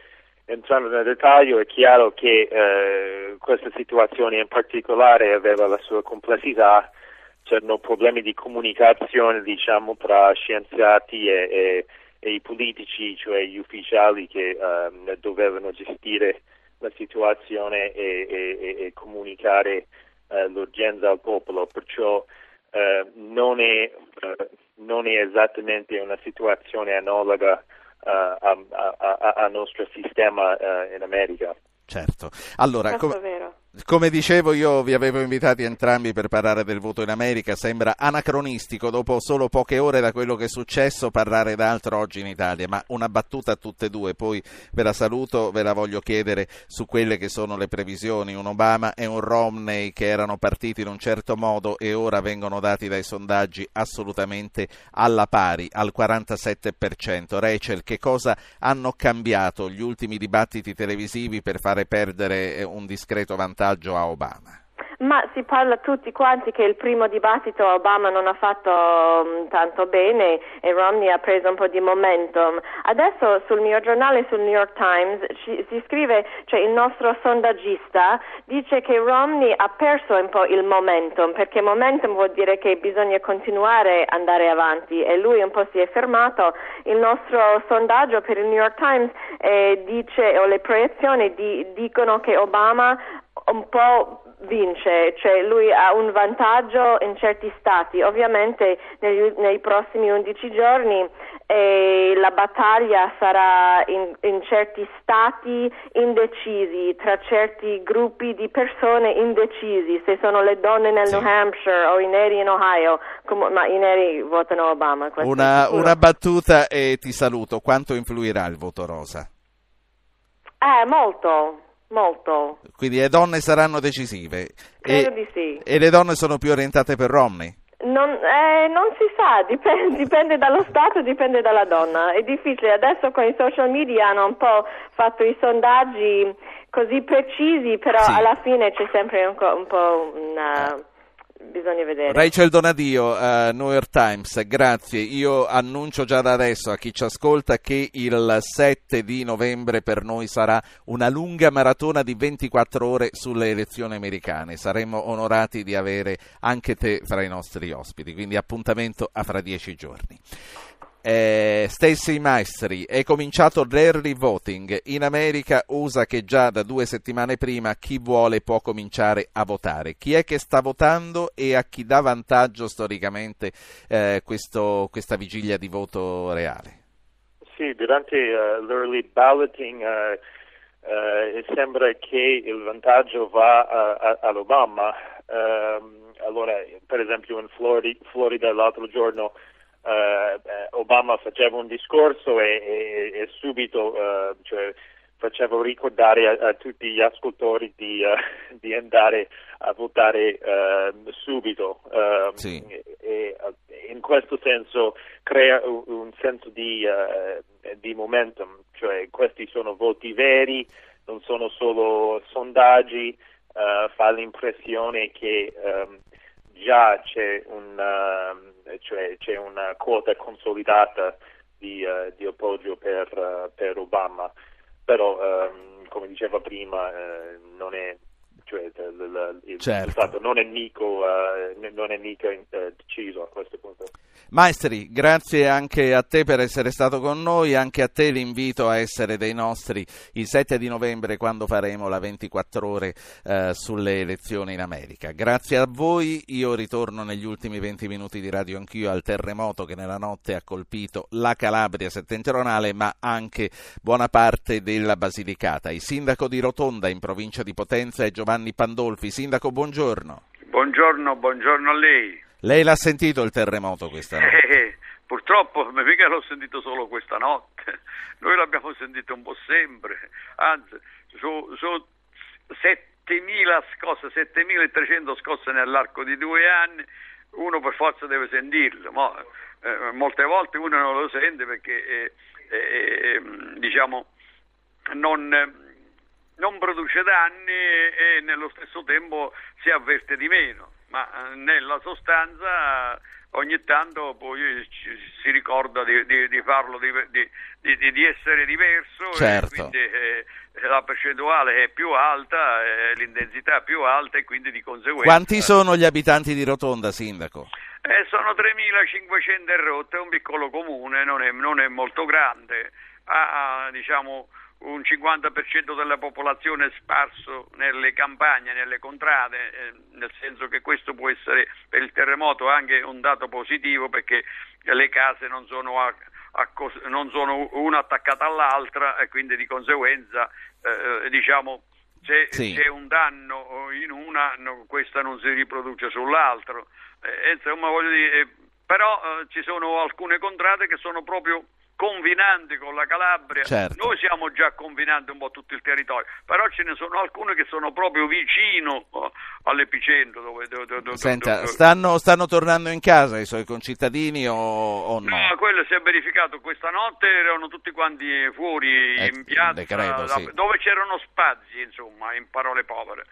entrando nel dettaglio è chiaro che eh, questa situazione in particolare aveva la sua complessità, c'erano problemi di comunicazione diciamo tra scienziati e, e, e i politici, cioè gli ufficiali che eh, dovevano gestire la situazione e, e comunicare eh, l'urgenza al popolo, perciò eh, non è, eh, non, è, esattamente una situazione analoga al nostro sistema uh, in America. Certo. Allora, com- come dicevo, io vi avevo invitati entrambi per parlare del voto in America. Sembra anacronistico, dopo solo poche ore da quello che è successo, parlare d'altro oggi in Italia. Ma una battuta a tutte e due, poi ve la saluto, ve la voglio chiedere su quelle che sono le previsioni. Un Obama e un Romney che erano partiti in un certo modo e ora vengono dati dai sondaggi assolutamente alla pari, al 47%. Rachel, che cosa hanno cambiato gli ultimi dibattiti televisivi per fare perdere eh, un discreto vantaggio? Vantaggio a Obama. Ma si parla tutti quanti che il primo dibattito Obama non ha fatto um, tanto bene e Romney ha preso un po' di momentum. Adesso sul mio giornale, sul New York Times, ci, si scrive, cioè il nostro sondaggista dice che Romney ha perso un po' il momentum, perché momentum vuol dire che bisogna continuare ad andare avanti e lui un po' si è fermato. Il nostro sondaggio per il New York Times eh, dice, o le proiezioni di, dicono che Obama un po' vince, cioè lui ha un vantaggio in certi stati, ovviamente negli, nei prossimi 11 giorni eh, la battaglia sarà in, in, certi stati indecisi, tra certi gruppi di persone indecisi, se sono le donne nel sì. New Hampshire o i neri in Ohio, com- ma i neri votano Obama. Una, una battuta e ti saluto, quanto influirà il voto rosa? Eh, molto molto. Quindi le donne saranno decisive. Credo e, di sì. E le donne sono più orientate per Romney? Non, eh, non si sa, dipende, dipende, dallo Stato, dipende dalla donna. È difficile. Adesso con i social media hanno un po' fatto i sondaggi così precisi, però sì. alla fine c'è sempre un, un po' una bisogna vedere. Rachel Donadio, uh, New York Times, grazie. Io annuncio già da adesso a chi ci ascolta che il 7 di novembre per noi sarà una lunga maratona di 24 ore sulle elezioni americane. Saremo onorati di avere anche te fra i nostri ospiti, quindi appuntamento a fra dieci giorni. Eh, Stacey Maestri, è cominciato l'early voting. In America usa che già da due settimane prima chi vuole può cominciare a votare. Chi è che sta votando e a chi dà vantaggio storicamente eh, questo, questa vigilia di voto reale? Sì, durante uh, l'early balloting uh, sembra che il vantaggio va all'Obama. Ehm, allora, per esempio in Florida, Florida l'altro giorno uh, Obama faceva un discorso e, e, e subito uh, cioè, faceva ricordare a, a, tutti gli ascoltatori di, uh, di andare a votare subito. Ehm, sì. E, in questo senso crea un, un senso di, di momentum, cioè questi sono voti veri, non sono solo sondaggi, fa l'impressione che um, già c'è un, uh, cioè c'è una quota consolidata di, uh, di appoggio per, uh, per, Obama, però um, come diceva prima non è cioè il, il certo. Stato non è mica, non è mica deciso a questo punto. Maestri, grazie anche a te per essere stato con noi, anche a te l'invito a essere dei nostri il 7 di novembre quando faremo la 24 ore eh, sulle elezioni in America. Grazie a voi, io ritorno negli ultimi 20 minuti di radio anch'io al terremoto che nella notte ha colpito la Calabria settentrionale ma anche buona parte della Basilicata. Il sindaco di Rotonda in provincia di Potenza è Giovanni Pandolfi. Sindaco, buongiorno. Buongiorno, buongiorno a lei. Lei l'ha sentito il terremoto questa notte? Eh, purtroppo mica l'ho sentito solo questa notte, noi l'abbiamo sentito un po' sempre, anzi su, su 7.000 scosse, 7.300 scosse nell'arco di due anni, uno per forza deve sentirlo, ma eh, molte volte uno non lo sente perché eh, eh, diciamo non, non produce danni e nello stesso tempo si avverte di meno ma eh, nella sostanza ogni tanto poi si ricorda di, di, di farlo, di, di, essere diverso certo. quindi eh, la percentuale è più alta, eh, l'intensità è più alta e quindi di conseguenza... Quanti sono gli abitanti di Rotonda, Sindaco? Eh, sono 3.500 e rotte, è un piccolo comune, non è, non è molto grande, ha diciamo un 50% della popolazione sparso nelle campagne, nelle contrade, eh, nel senso che questo può essere per il terremoto anche un dato positivo perché le case non sono, a, a, non sono una attaccata all'altra e quindi di conseguenza eh, diciamo se sì. c'è un danno in una no, questa non si riproduce sull'altro. Eh, insomma, voglio dire, eh, però eh, ci sono alcune contrade che sono proprio confinanti con la Calabria, certo. noi siamo già confinanti un po' tutto il territorio, però ce ne sono alcune che sono proprio vicino oh, all'epicentro. Dove, dove, dove, Senta, stanno, stanno, tornando in casa i suoi concittadini o, o no? No, quello si è verificato questa notte, erano tutti quanti fuori eh, in piazza, credo, sì. dove c'erano spazi, insomma, in parole povere,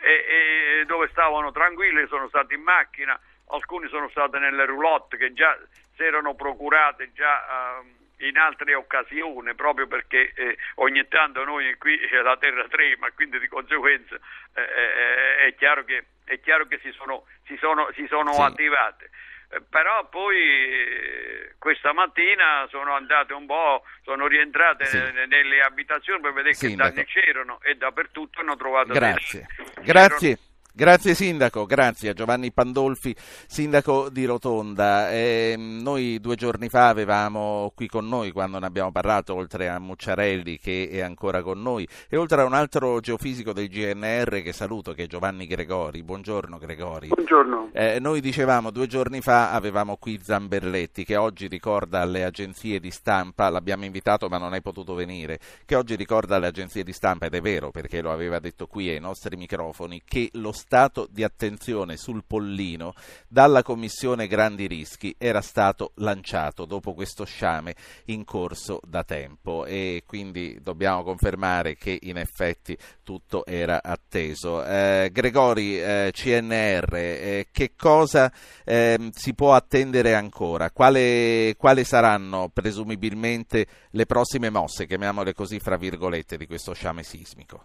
e, e dove stavano tranquilli, sono stati in macchina, alcuni sono stati nelle roulotte che già si erano procurate già... Uh, in altre occasioni, proprio perché eh, ogni tanto noi qui la terra trema, quindi di conseguenza eh, eh, è, chiaro che, è, chiaro che, si sono, si sono, si sono sì. attivate. Eh, però poi eh, questa mattina sono andate un po', sono rientrate sì. nelle, nelle abitazioni per vedere Sindaco. che danni c'erano e dappertutto hanno trovato Grazie. Delle... Grazie. Grazie Sindaco, grazie a Giovanni Pandolfi, Sindaco di Rotonda. Eh, noi due giorni fa avevamo qui con noi, quando ne abbiamo parlato, oltre a Mucciarelli che è ancora con noi, e oltre a un altro geofisico del GNR che saluto, che è Giovanni Gregori. Buongiorno Gregori. Buongiorno. Eh, noi dicevamo due giorni fa avevamo qui Zamberletti che oggi ricorda alle agenzie di stampa, l'abbiamo invitato ma non è potuto venire, che oggi ricorda alle agenzie di stampa, ed è vero perché lo aveva detto qui ai nostri microfoni, che lo stato di attenzione sul Pollino dalla Commissione Grandi Rischi era stato lanciato dopo questo sciame in corso da tempo e quindi dobbiamo confermare che in effetti tutto era atteso. Eh, Gregori, eh, CNR, eh, che cosa ehm, si può attendere ancora? Quale, quali saranno presumibilmente le prossime mosse, chiamiamole così fra virgolette, di questo sciame sismico?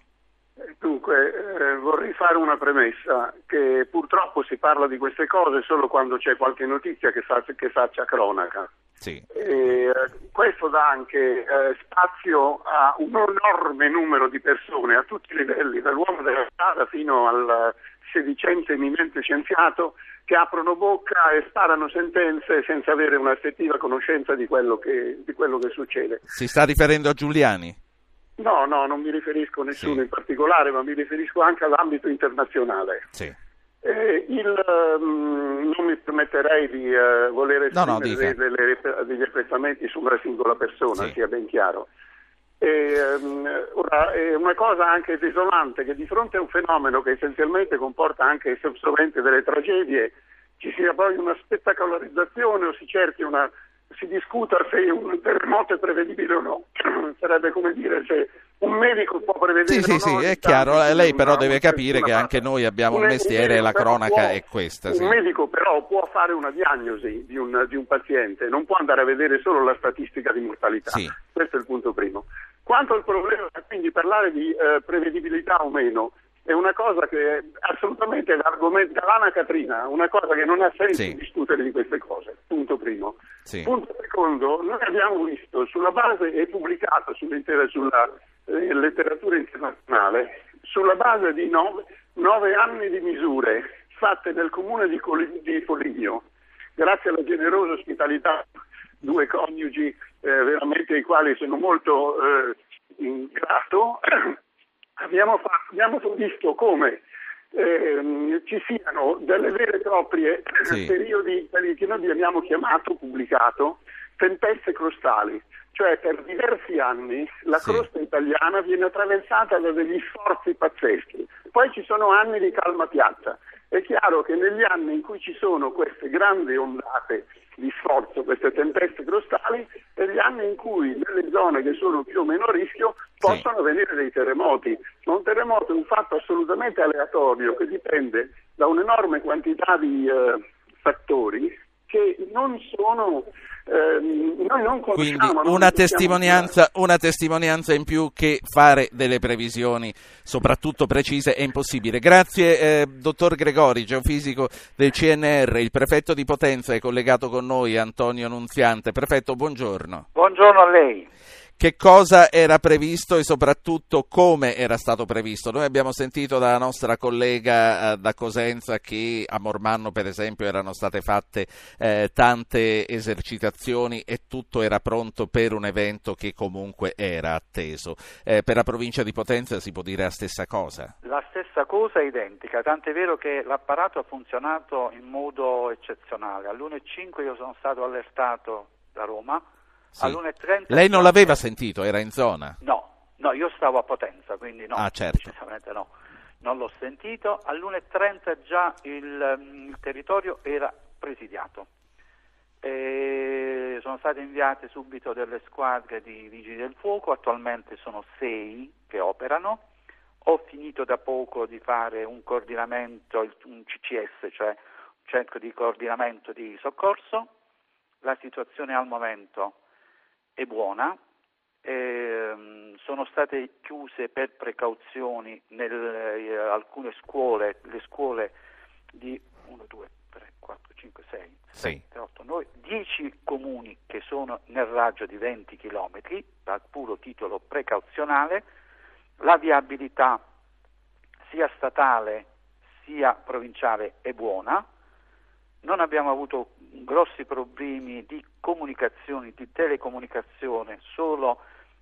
Eh, vorrei fare una premessa, che purtroppo si parla di queste cose solo quando c'è qualche notizia che, fa, che faccia cronaca. Sì. E, questo dà anche eh, spazio a un enorme numero di persone a tutti i livelli, dall'uomo della strada fino al sedicente eminente scienziato, che aprono bocca e sparano sentenze senza avere un'effettiva conoscenza di quello che, di quello che succede. Si sta riferendo a Giuliani? No, no, non mi riferisco a nessuno sì. in particolare, ma mi riferisco anche all'ambito internazionale. Sì. Eh, il, um, non mi permetterei di uh, voler esprimere no, no, dei, degli apprezzamenti su una singola persona, sì. sia ben chiaro. E, um, ora, è una cosa anche desolante che di fronte a un fenomeno che essenzialmente comporta anche sovente delle tragedie, ci sia poi una spettacolarizzazione o si cerchi una si discuta se un terremoto è prevedibile o no. Sarebbe come dire se un medico può prevedere sì, sì, no. Sì, è chiaro, lei però deve capire che anche noi abbiamo un, mestiere e la cronaca può, è questa. Sì. Un medico però può fare una diagnosi di un, di un, paziente, non può andare a vedere solo la statistica di mortalità. Sì. Questo è il punto primo. Quanto al problema, quindi parlare di eh, prevedibilità o meno, è una cosa che assolutamente l'argomento dall'Ana Catrina, una cosa che non ha senso sì. discutere di queste cose, punto primo. Sì. Punto secondo, noi abbiamo visto sulla base, è pubblicato sull'intera, sulla eh, letteratura internazionale, sulla base di nove, nove, anni di misure fatte nel comune di, Col- di Foligno, grazie alla generosa ospitalità due coniugi eh, veramente ai quali sono molto eh, grato, abbiamo, fatto, abbiamo visto come eh, ci siano delle vere e proprie sì. periodi, che noi abbiamo chiamato, pubblicato, tempeste crostali. Cioè per diversi anni la Sì. crosta italiana viene attraversata da degli sforzi pazzeschi. Poi ci sono anni di calma piatta. È chiaro che negli anni in cui ci sono queste grandi ondate di sforzo, queste tempeste crostali, è gli anni in cui nelle zone che sono più o meno a rischio possono avvenire dei terremoti. Ma un terremoto è un fatto assolutamente aleatorio che dipende da un'enorme quantità di eh, fattori che non sono ehm, noi non Quindi conosciamo non una testimonianza, una testimonianza in più che fare delle previsioni, soprattutto precise, è impossibile. Grazie, eh, dottor Gregori, geofisico del CNR, il prefetto di Potenza è collegato con noi, Antonio Nunziante. Prefetto, buongiorno. Buongiorno a lei. Che cosa era previsto e soprattutto come era stato previsto? Noi abbiamo sentito dalla nostra collega eh, da Cosenza che a Mormanno, per esempio, erano state fatte eh, tante esercitazioni e tutto era pronto per un evento che comunque era atteso. Eh, per la provincia di Potenza si può dire la stessa cosa? La stessa cosa è identica, tant'è vero che l'apparato ha funzionato in modo eccezionale. All'1.05 io sono stato allertato da Roma. Sì. All'1.30 Lei non l'aveva sentito, era in zona? No, no, io stavo a Potenza, quindi no. Ah, certo. Decisamente no. Non l'ho sentito. All'1.30 già il, mm, il territorio era presidiato. E sono state inviate subito delle squadre di vigili del fuoco, attualmente sono sei che operano. Ho finito da poco di fare un coordinamento, un CCS, cioè un centro di coordinamento di soccorso. La situazione al momento è buona, ehm, sono state chiuse per precauzioni nel- eh, alcune scuole, le scuole di 1, 2, 3, 4, 5, 6, Sì. 7, 8, 9, 10 comuni che sono nel raggio di 20 km dal puro titolo precauzionale, la viabilità sia statale sia provinciale è buona, non abbiamo avuto grossi problemi di comunicazioni, di telecomunicazione, solo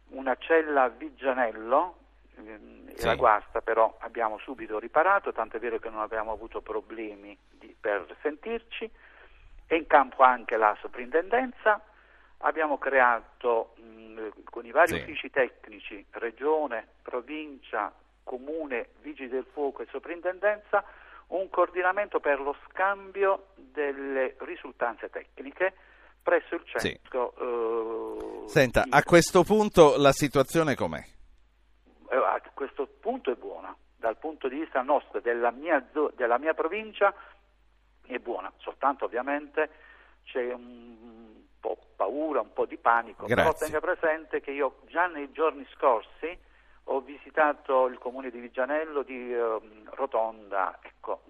una cella a Vigianello, ehm, Sì. la guasta però abbiamo subito riparato, tanto è vero che non abbiamo avuto problemi di- per sentirci, è in campo anche la soprintendenza, abbiamo creato mh, con i vari Sì. uffici tecnici, regione, provincia, comune, vigili del fuoco e soprintendenza, un coordinamento per lo scambio delle risultanze tecniche presso il centro. Sì. Eh, Senta, di... a questo punto la situazione com'è? Eh, a questo punto è buona, dal punto di vista nostro, della mia, della mia provincia è buona, soltanto ovviamente c'è un po' paura, un po' di panico, Grazie. però tenga presente che io già nei giorni scorsi ho visitato il comune di Vigianello, di uh, Rotonda, ecco,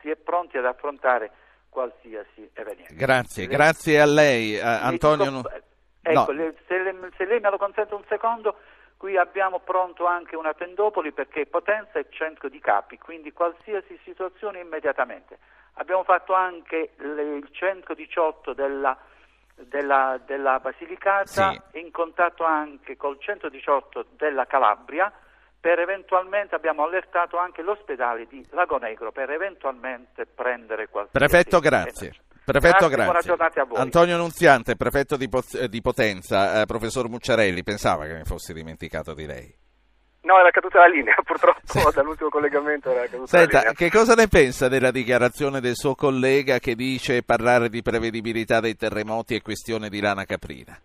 si è pronti ad affrontare qualsiasi evenienza. Grazie, lei, grazie a lei, uh, Antonio. Dico, ecco, no. se, le, se lei me lo consente un secondo, Qui abbiamo pronto anche una tendopoli perché Potenza è centro di capi, quindi qualsiasi situazione immediatamente. Abbiamo fatto anche il centro 18 della, della, della Basilicata sì. in contatto anche col centro 18 della Calabria per eventualmente abbiamo allertato anche l'ospedale di Lago Negro per eventualmente prendere qualche Prefetto, grazie. Prefetto, grazie. grazie. Buona giornata a voi. Antonio Nunziante, prefetto di, di Potenza, eh, professor Mucciarelli, pensava che mi fossi dimenticato di lei. No, era caduta la linea, purtroppo sì. dall'ultimo collegamento era caduta Senta, la linea. che cosa ne pensa della dichiarazione del suo collega che dice parlare di prevedibilità dei terremoti è questione di lana caprina?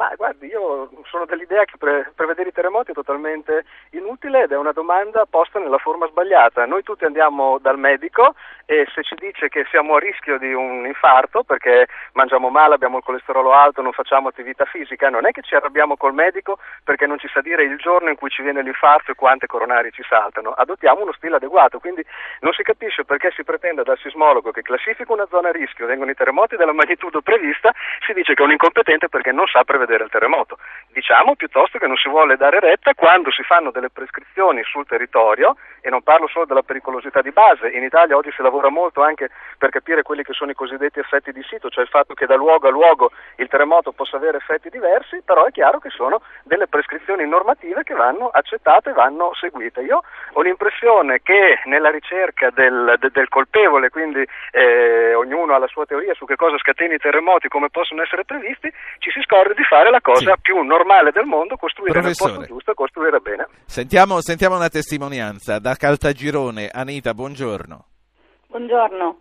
Ma guardi, io sono dell'idea che pre- prevedere i terremoti è totalmente inutile ed è una domanda posta nella forma sbagliata. Noi tutti andiamo dal medico e se ci dice che siamo a rischio di un infarto perché mangiamo male, abbiamo il colesterolo alto, non facciamo attività fisica, non è che ci arrabbiamo col medico perché non ci sa dire il giorno in cui ci viene l'infarto e quante coronari ci saltano. Adottiamo uno stile adeguato, quindi non si capisce perché si pretenda dal sismologo che classifica una zona a rischio, vengono i terremoti della magnitudo prevista, si dice che è un incompetente perché non sa prevedere prevedere il terremoto. Diciamo piuttosto che non si vuole dare retta quando si fanno delle prescrizioni sul territorio e non parlo solo della pericolosità di base, in Italia oggi si lavora molto anche per capire quelli che sono i cosiddetti effetti di sito, cioè il fatto che da luogo a luogo il terremoto possa avere effetti diversi, però è chiaro che sono delle prescrizioni normative che vanno accettate e vanno seguite. Io ho l'impressione che nella ricerca del, de, del colpevole, quindi eh, ognuno ha la sua teoria su che cosa scateni i terremoti, come possono essere previsti, ci si scorre di fare la cosa sì. più normale del mondo, costruire Professore. nel posto giusto, costruire bene. Sentiamo, sentiamo una testimonianza da Caltagirone. Anita, buongiorno. Buongiorno.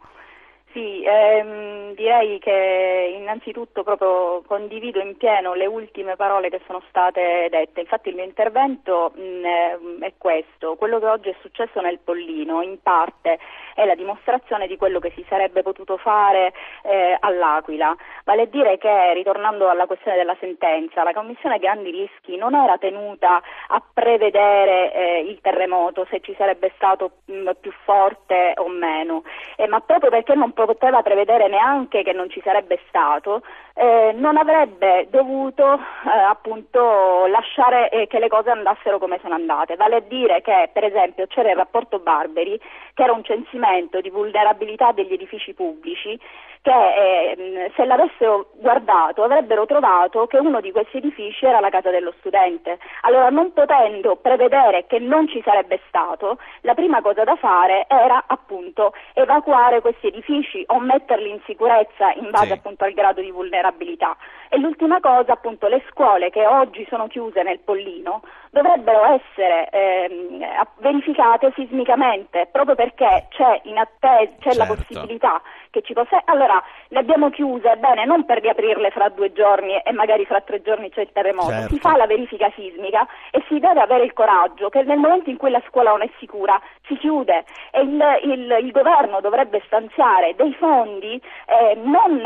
Sì, ehm, direi che innanzitutto proprio condivido in pieno le ultime parole che sono state dette. Infatti il mio intervento mh, è questo. Quello che oggi è successo nel Pollino in parte è la dimostrazione di quello che si sarebbe potuto fare eh, all'Aquila. Vale a dire che, ritornando alla questione della sentenza, la Commissione Grandi Rischi non era tenuta a prevedere eh, il terremoto, se ci sarebbe stato mh, più forte o meno, eh, ma proprio perché non poteva prevedere neanche che non ci sarebbe stato, eh, non avrebbe dovuto eh, appunto lasciare eh, che le cose andassero come sono andate, vale a dire che per esempio c'era il rapporto Barberi che era un censimento di vulnerabilità degli edifici pubblici che eh, se l'avessero guardato avrebbero trovato che uno di questi edifici era la casa dello studente. Allora non potendo prevedere che non ci sarebbe stato, la prima cosa da fare era appunto evacuare questi edifici o metterli in sicurezza in base sì. appunto al grado di vulnerabilità. E l'ultima cosa, appunto, le scuole che oggi sono chiuse nel Pollino dovrebbero essere ehm, verificate sismicamente proprio perché c'è, attesa, c'è certo. la possibilità che ci possa. Allora le abbiamo chiuse, bene, non per riaprirle fra due giorni e magari fra tre giorni c'è il terremoto, certo. si fa la verifica sismica e si deve avere il coraggio che nel momento in cui la scuola non è sicura si chiude e il, il, il governo dovrebbe stanziare dei fondi eh, non,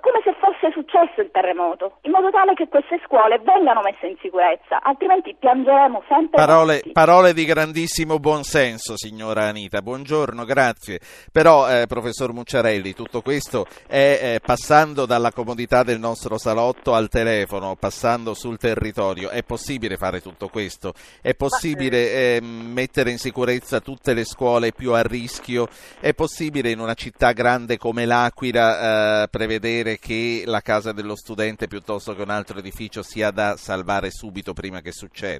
come se fosse successo il terremoto, in modo tale che queste scuole vengano messe in sicurezza, altrimenti piangeremo sempre. Parole, parole di grandissimo buonsenso, signora Anita. Buongiorno, grazie. Però, eh, professor Mucciarelli, tutto questo è eh, passando dalla comodità del nostro salotto al telefono, passando sul territorio. È possibile fare tutto questo? È possibile eh, mettere in sicurezza tutte le scuole più a rischio? È possibile in una città grande come l'Aquila eh, prevedere che la casa dello studente piuttosto che un altro edificio sia da salvare subito prima che succeda?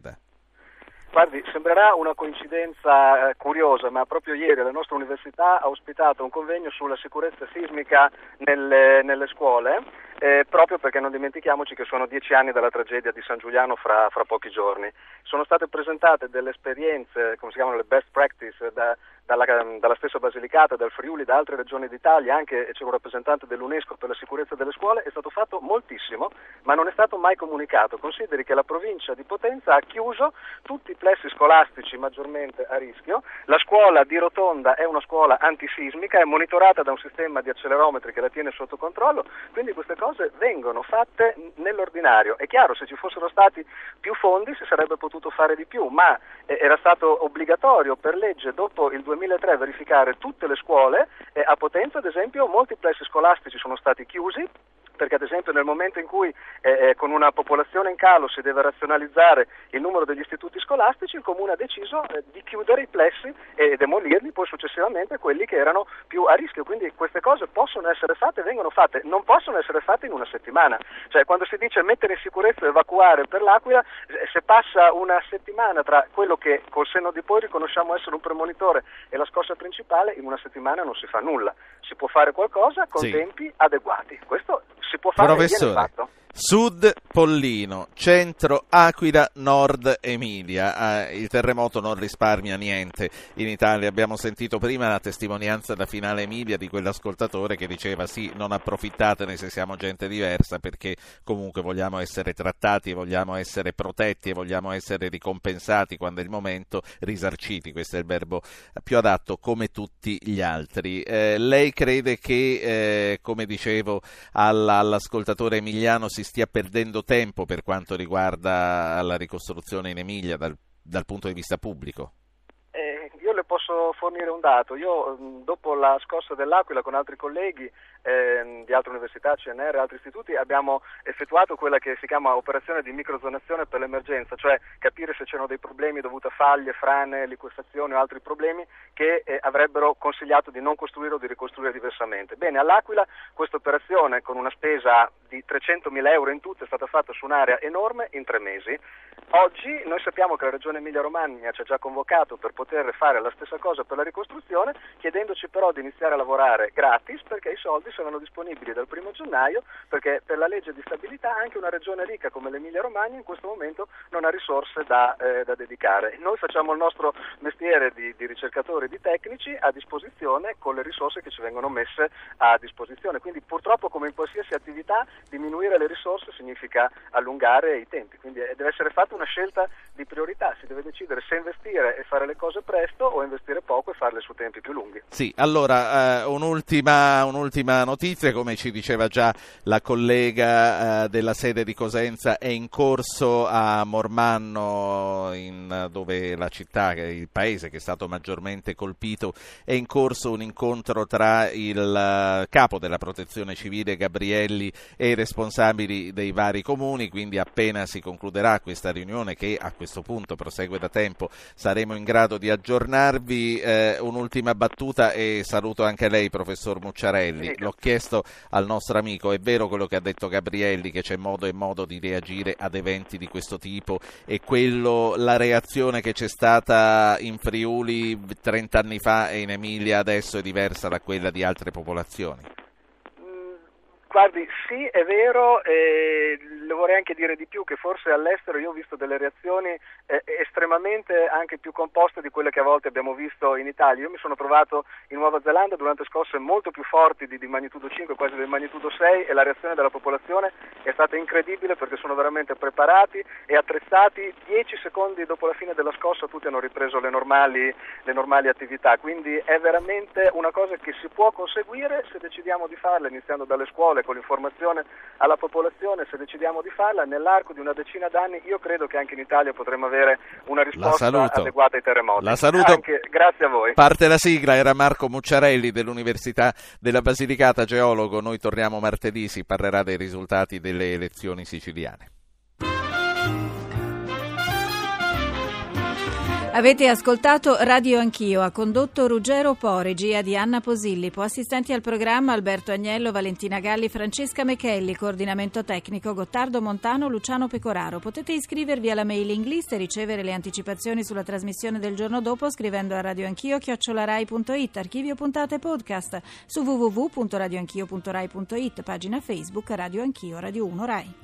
Guardi, sembrerà una coincidenza eh, curiosa, ma proprio ieri la nostra università ha ospitato un convegno sulla sicurezza sismica nelle, nelle scuole, eh, proprio perché non dimentichiamoci che sono dieci anni dalla tragedia di San Giuliano fra, fra pochi giorni. Sono state presentate delle esperienze, come si chiamano le best practice, da, dalla, dalla, stessa Basilicata, dal Friuli, da altre regioni d'Italia, anche c'è un rappresentante dell'UNESCO per la sicurezza delle scuole, è stato fatto moltissimo, ma non è stato mai comunicato. Consideri che la provincia di Potenza ha chiuso tutti i plessi scolastici maggiormente a rischio, la scuola di Rotonda è una scuola antisismica, è monitorata da un sistema di accelerometri che la tiene sotto controllo, quindi queste cose vengono fatte nell'ordinario. È chiaro, se ci fossero stati più fondi si sarebbe potuto fare di più, ma eh, era stato obbligatorio per legge dopo il 2003 verificare tutte le scuole e a Potenza ad esempio molti plessi scolastici sono stati chiusi perché ad esempio nel momento in cui eh, eh, con una popolazione in calo si deve razionalizzare il numero degli istituti scolastici, il Comune ha deciso eh, di chiudere i plessi e demolirli poi successivamente quelli che erano più a rischio. Quindi queste cose possono essere fatte e vengono fatte, non possono essere fatte in una settimana. Cioè quando si dice mettere in sicurezza e evacuare per l'Aquila, eh, se passa una settimana tra quello che col senno di poi riconosciamo essere un premonitore e la scossa principale, in una settimana non si fa nulla. Si può fare qualcosa con sì. tempi adeguati. Questo si può fare Professore, Sud Pollino, centro Aquila, nord Emilia. Eh, il terremoto non risparmia niente in Italia. Abbiamo sentito prima la testimonianza da finale Emilia di quell'ascoltatore che diceva sì, non approfittatene se siamo gente diversa perché comunque vogliamo essere trattati, vogliamo essere protetti e vogliamo essere ricompensati quando è il momento, risarciti, questo è il verbo più adatto come tutti gli altri. Eh, lei crede che, eh, come dicevo alla, all'ascoltatore emiliano, si stia perdendo tempo per quanto riguarda la ricostruzione in Emilia dal, dal punto di vista pubblico? Posso fornire un dato. Io dopo la scossa dell'Aquila con altri colleghi eh, di altre università, CNR e altri istituti abbiamo effettuato quella che si chiama operazione di microzonazione per l'emergenza, cioè capire se c'erano dei problemi dovuti a faglie, frane, liquefazione o altri problemi che eh, avrebbero consigliato di non costruire o di ricostruire diversamente. Bene, all'Aquila questa operazione con una spesa di 300.000 euro in tutto è stata fatta su un'area enorme in tre mesi. Oggi noi sappiamo che la Regione Emilia-Romagna ci ha già convocato per poter fare la stessa cosa per la ricostruzione, chiedendoci però di iniziare a lavorare gratis perché i soldi saranno disponibili dal primo gennaio, perché per la legge di stabilità anche una regione ricca come l'Emilia-Romagna in questo momento non ha risorse da, eh, da dedicare. Noi facciamo il nostro mestiere di, di ricercatori di tecnici a disposizione con le risorse che ci vengono messe a disposizione, quindi purtroppo come in qualsiasi attività diminuire le risorse significa allungare i tempi, quindi eh, deve essere fatta una scelta di priorità, si deve decidere se investire e fare le cose presto o investire poco e farle su tempi più lunghi. Sì, allora eh, un'ultima, un'ultima, notizia, come ci diceva già la collega eh, della sede di Cosenza, è in corso a Mormanno, in, dove la città, il paese che è stato maggiormente colpito, è in corso un incontro tra il uh, capo della protezione civile Gabrielli e i responsabili dei vari comuni, quindi appena si concluderà questa riunione che a questo punto prosegue da tempo saremo in grado di aggiornarvi eh, un'ultima battuta e saluto anche lei, professor Mucciarelli. L'ho chiesto al nostro amico, è vero quello che ha detto Gabrielli, che c'è modo e modo di reagire ad eventi di questo tipo e quello, la reazione che c'è stata in Friuli 30 anni fa e in Emilia adesso è diversa da quella di altre popolazioni? Guardi, sì, è vero, e le vorrei anche dire di più che forse all'estero io ho visto delle reazioni eh, estremamente anche più composte di quelle che a volte abbiamo visto in Italia. Io mi sono trovato in Nuova Zelanda durante scosse molto più forti di, di magnitudo 5, quasi del magnitudo 6 e la reazione della popolazione è stata incredibile perché sono veramente preparati e attrezzati. Dieci secondi dopo la fine della scossa tutti hanno ripreso le normali, le normali attività, quindi è veramente una cosa che si può conseguire se decidiamo di farla iniziando dalle scuole con l'informazione alla popolazione, se decidiamo di farla nell'arco di una decina d'anni, io credo che anche in Italia potremo avere una risposta adeguata ai terremoti. La saluto. Anche, grazie a voi. Parte la sigla, era Marco Mucciarelli dell'Università della Basilicata, geologo. Noi torniamo martedì, si parlerà dei risultati delle elezioni siciliane. Avete ascoltato Radio Anch'io, ha condotto Ruggero Po, regia di Anna Posillipo, assistenti al programma Alberto Agnello, Valentina Galli, Francesca Mechelli, coordinamento tecnico Gottardo Montano, Luciano Pecoraro. Potete iscrivervi alla mailing list e ricevere le anticipazioni sulla trasmissione del giorno dopo scrivendo a radioanchio chiocciolarai.it, archivio puntate podcast su www.radioanchio.rai.it, pagina Facebook Radio Anch'io, Radio 1 Rai.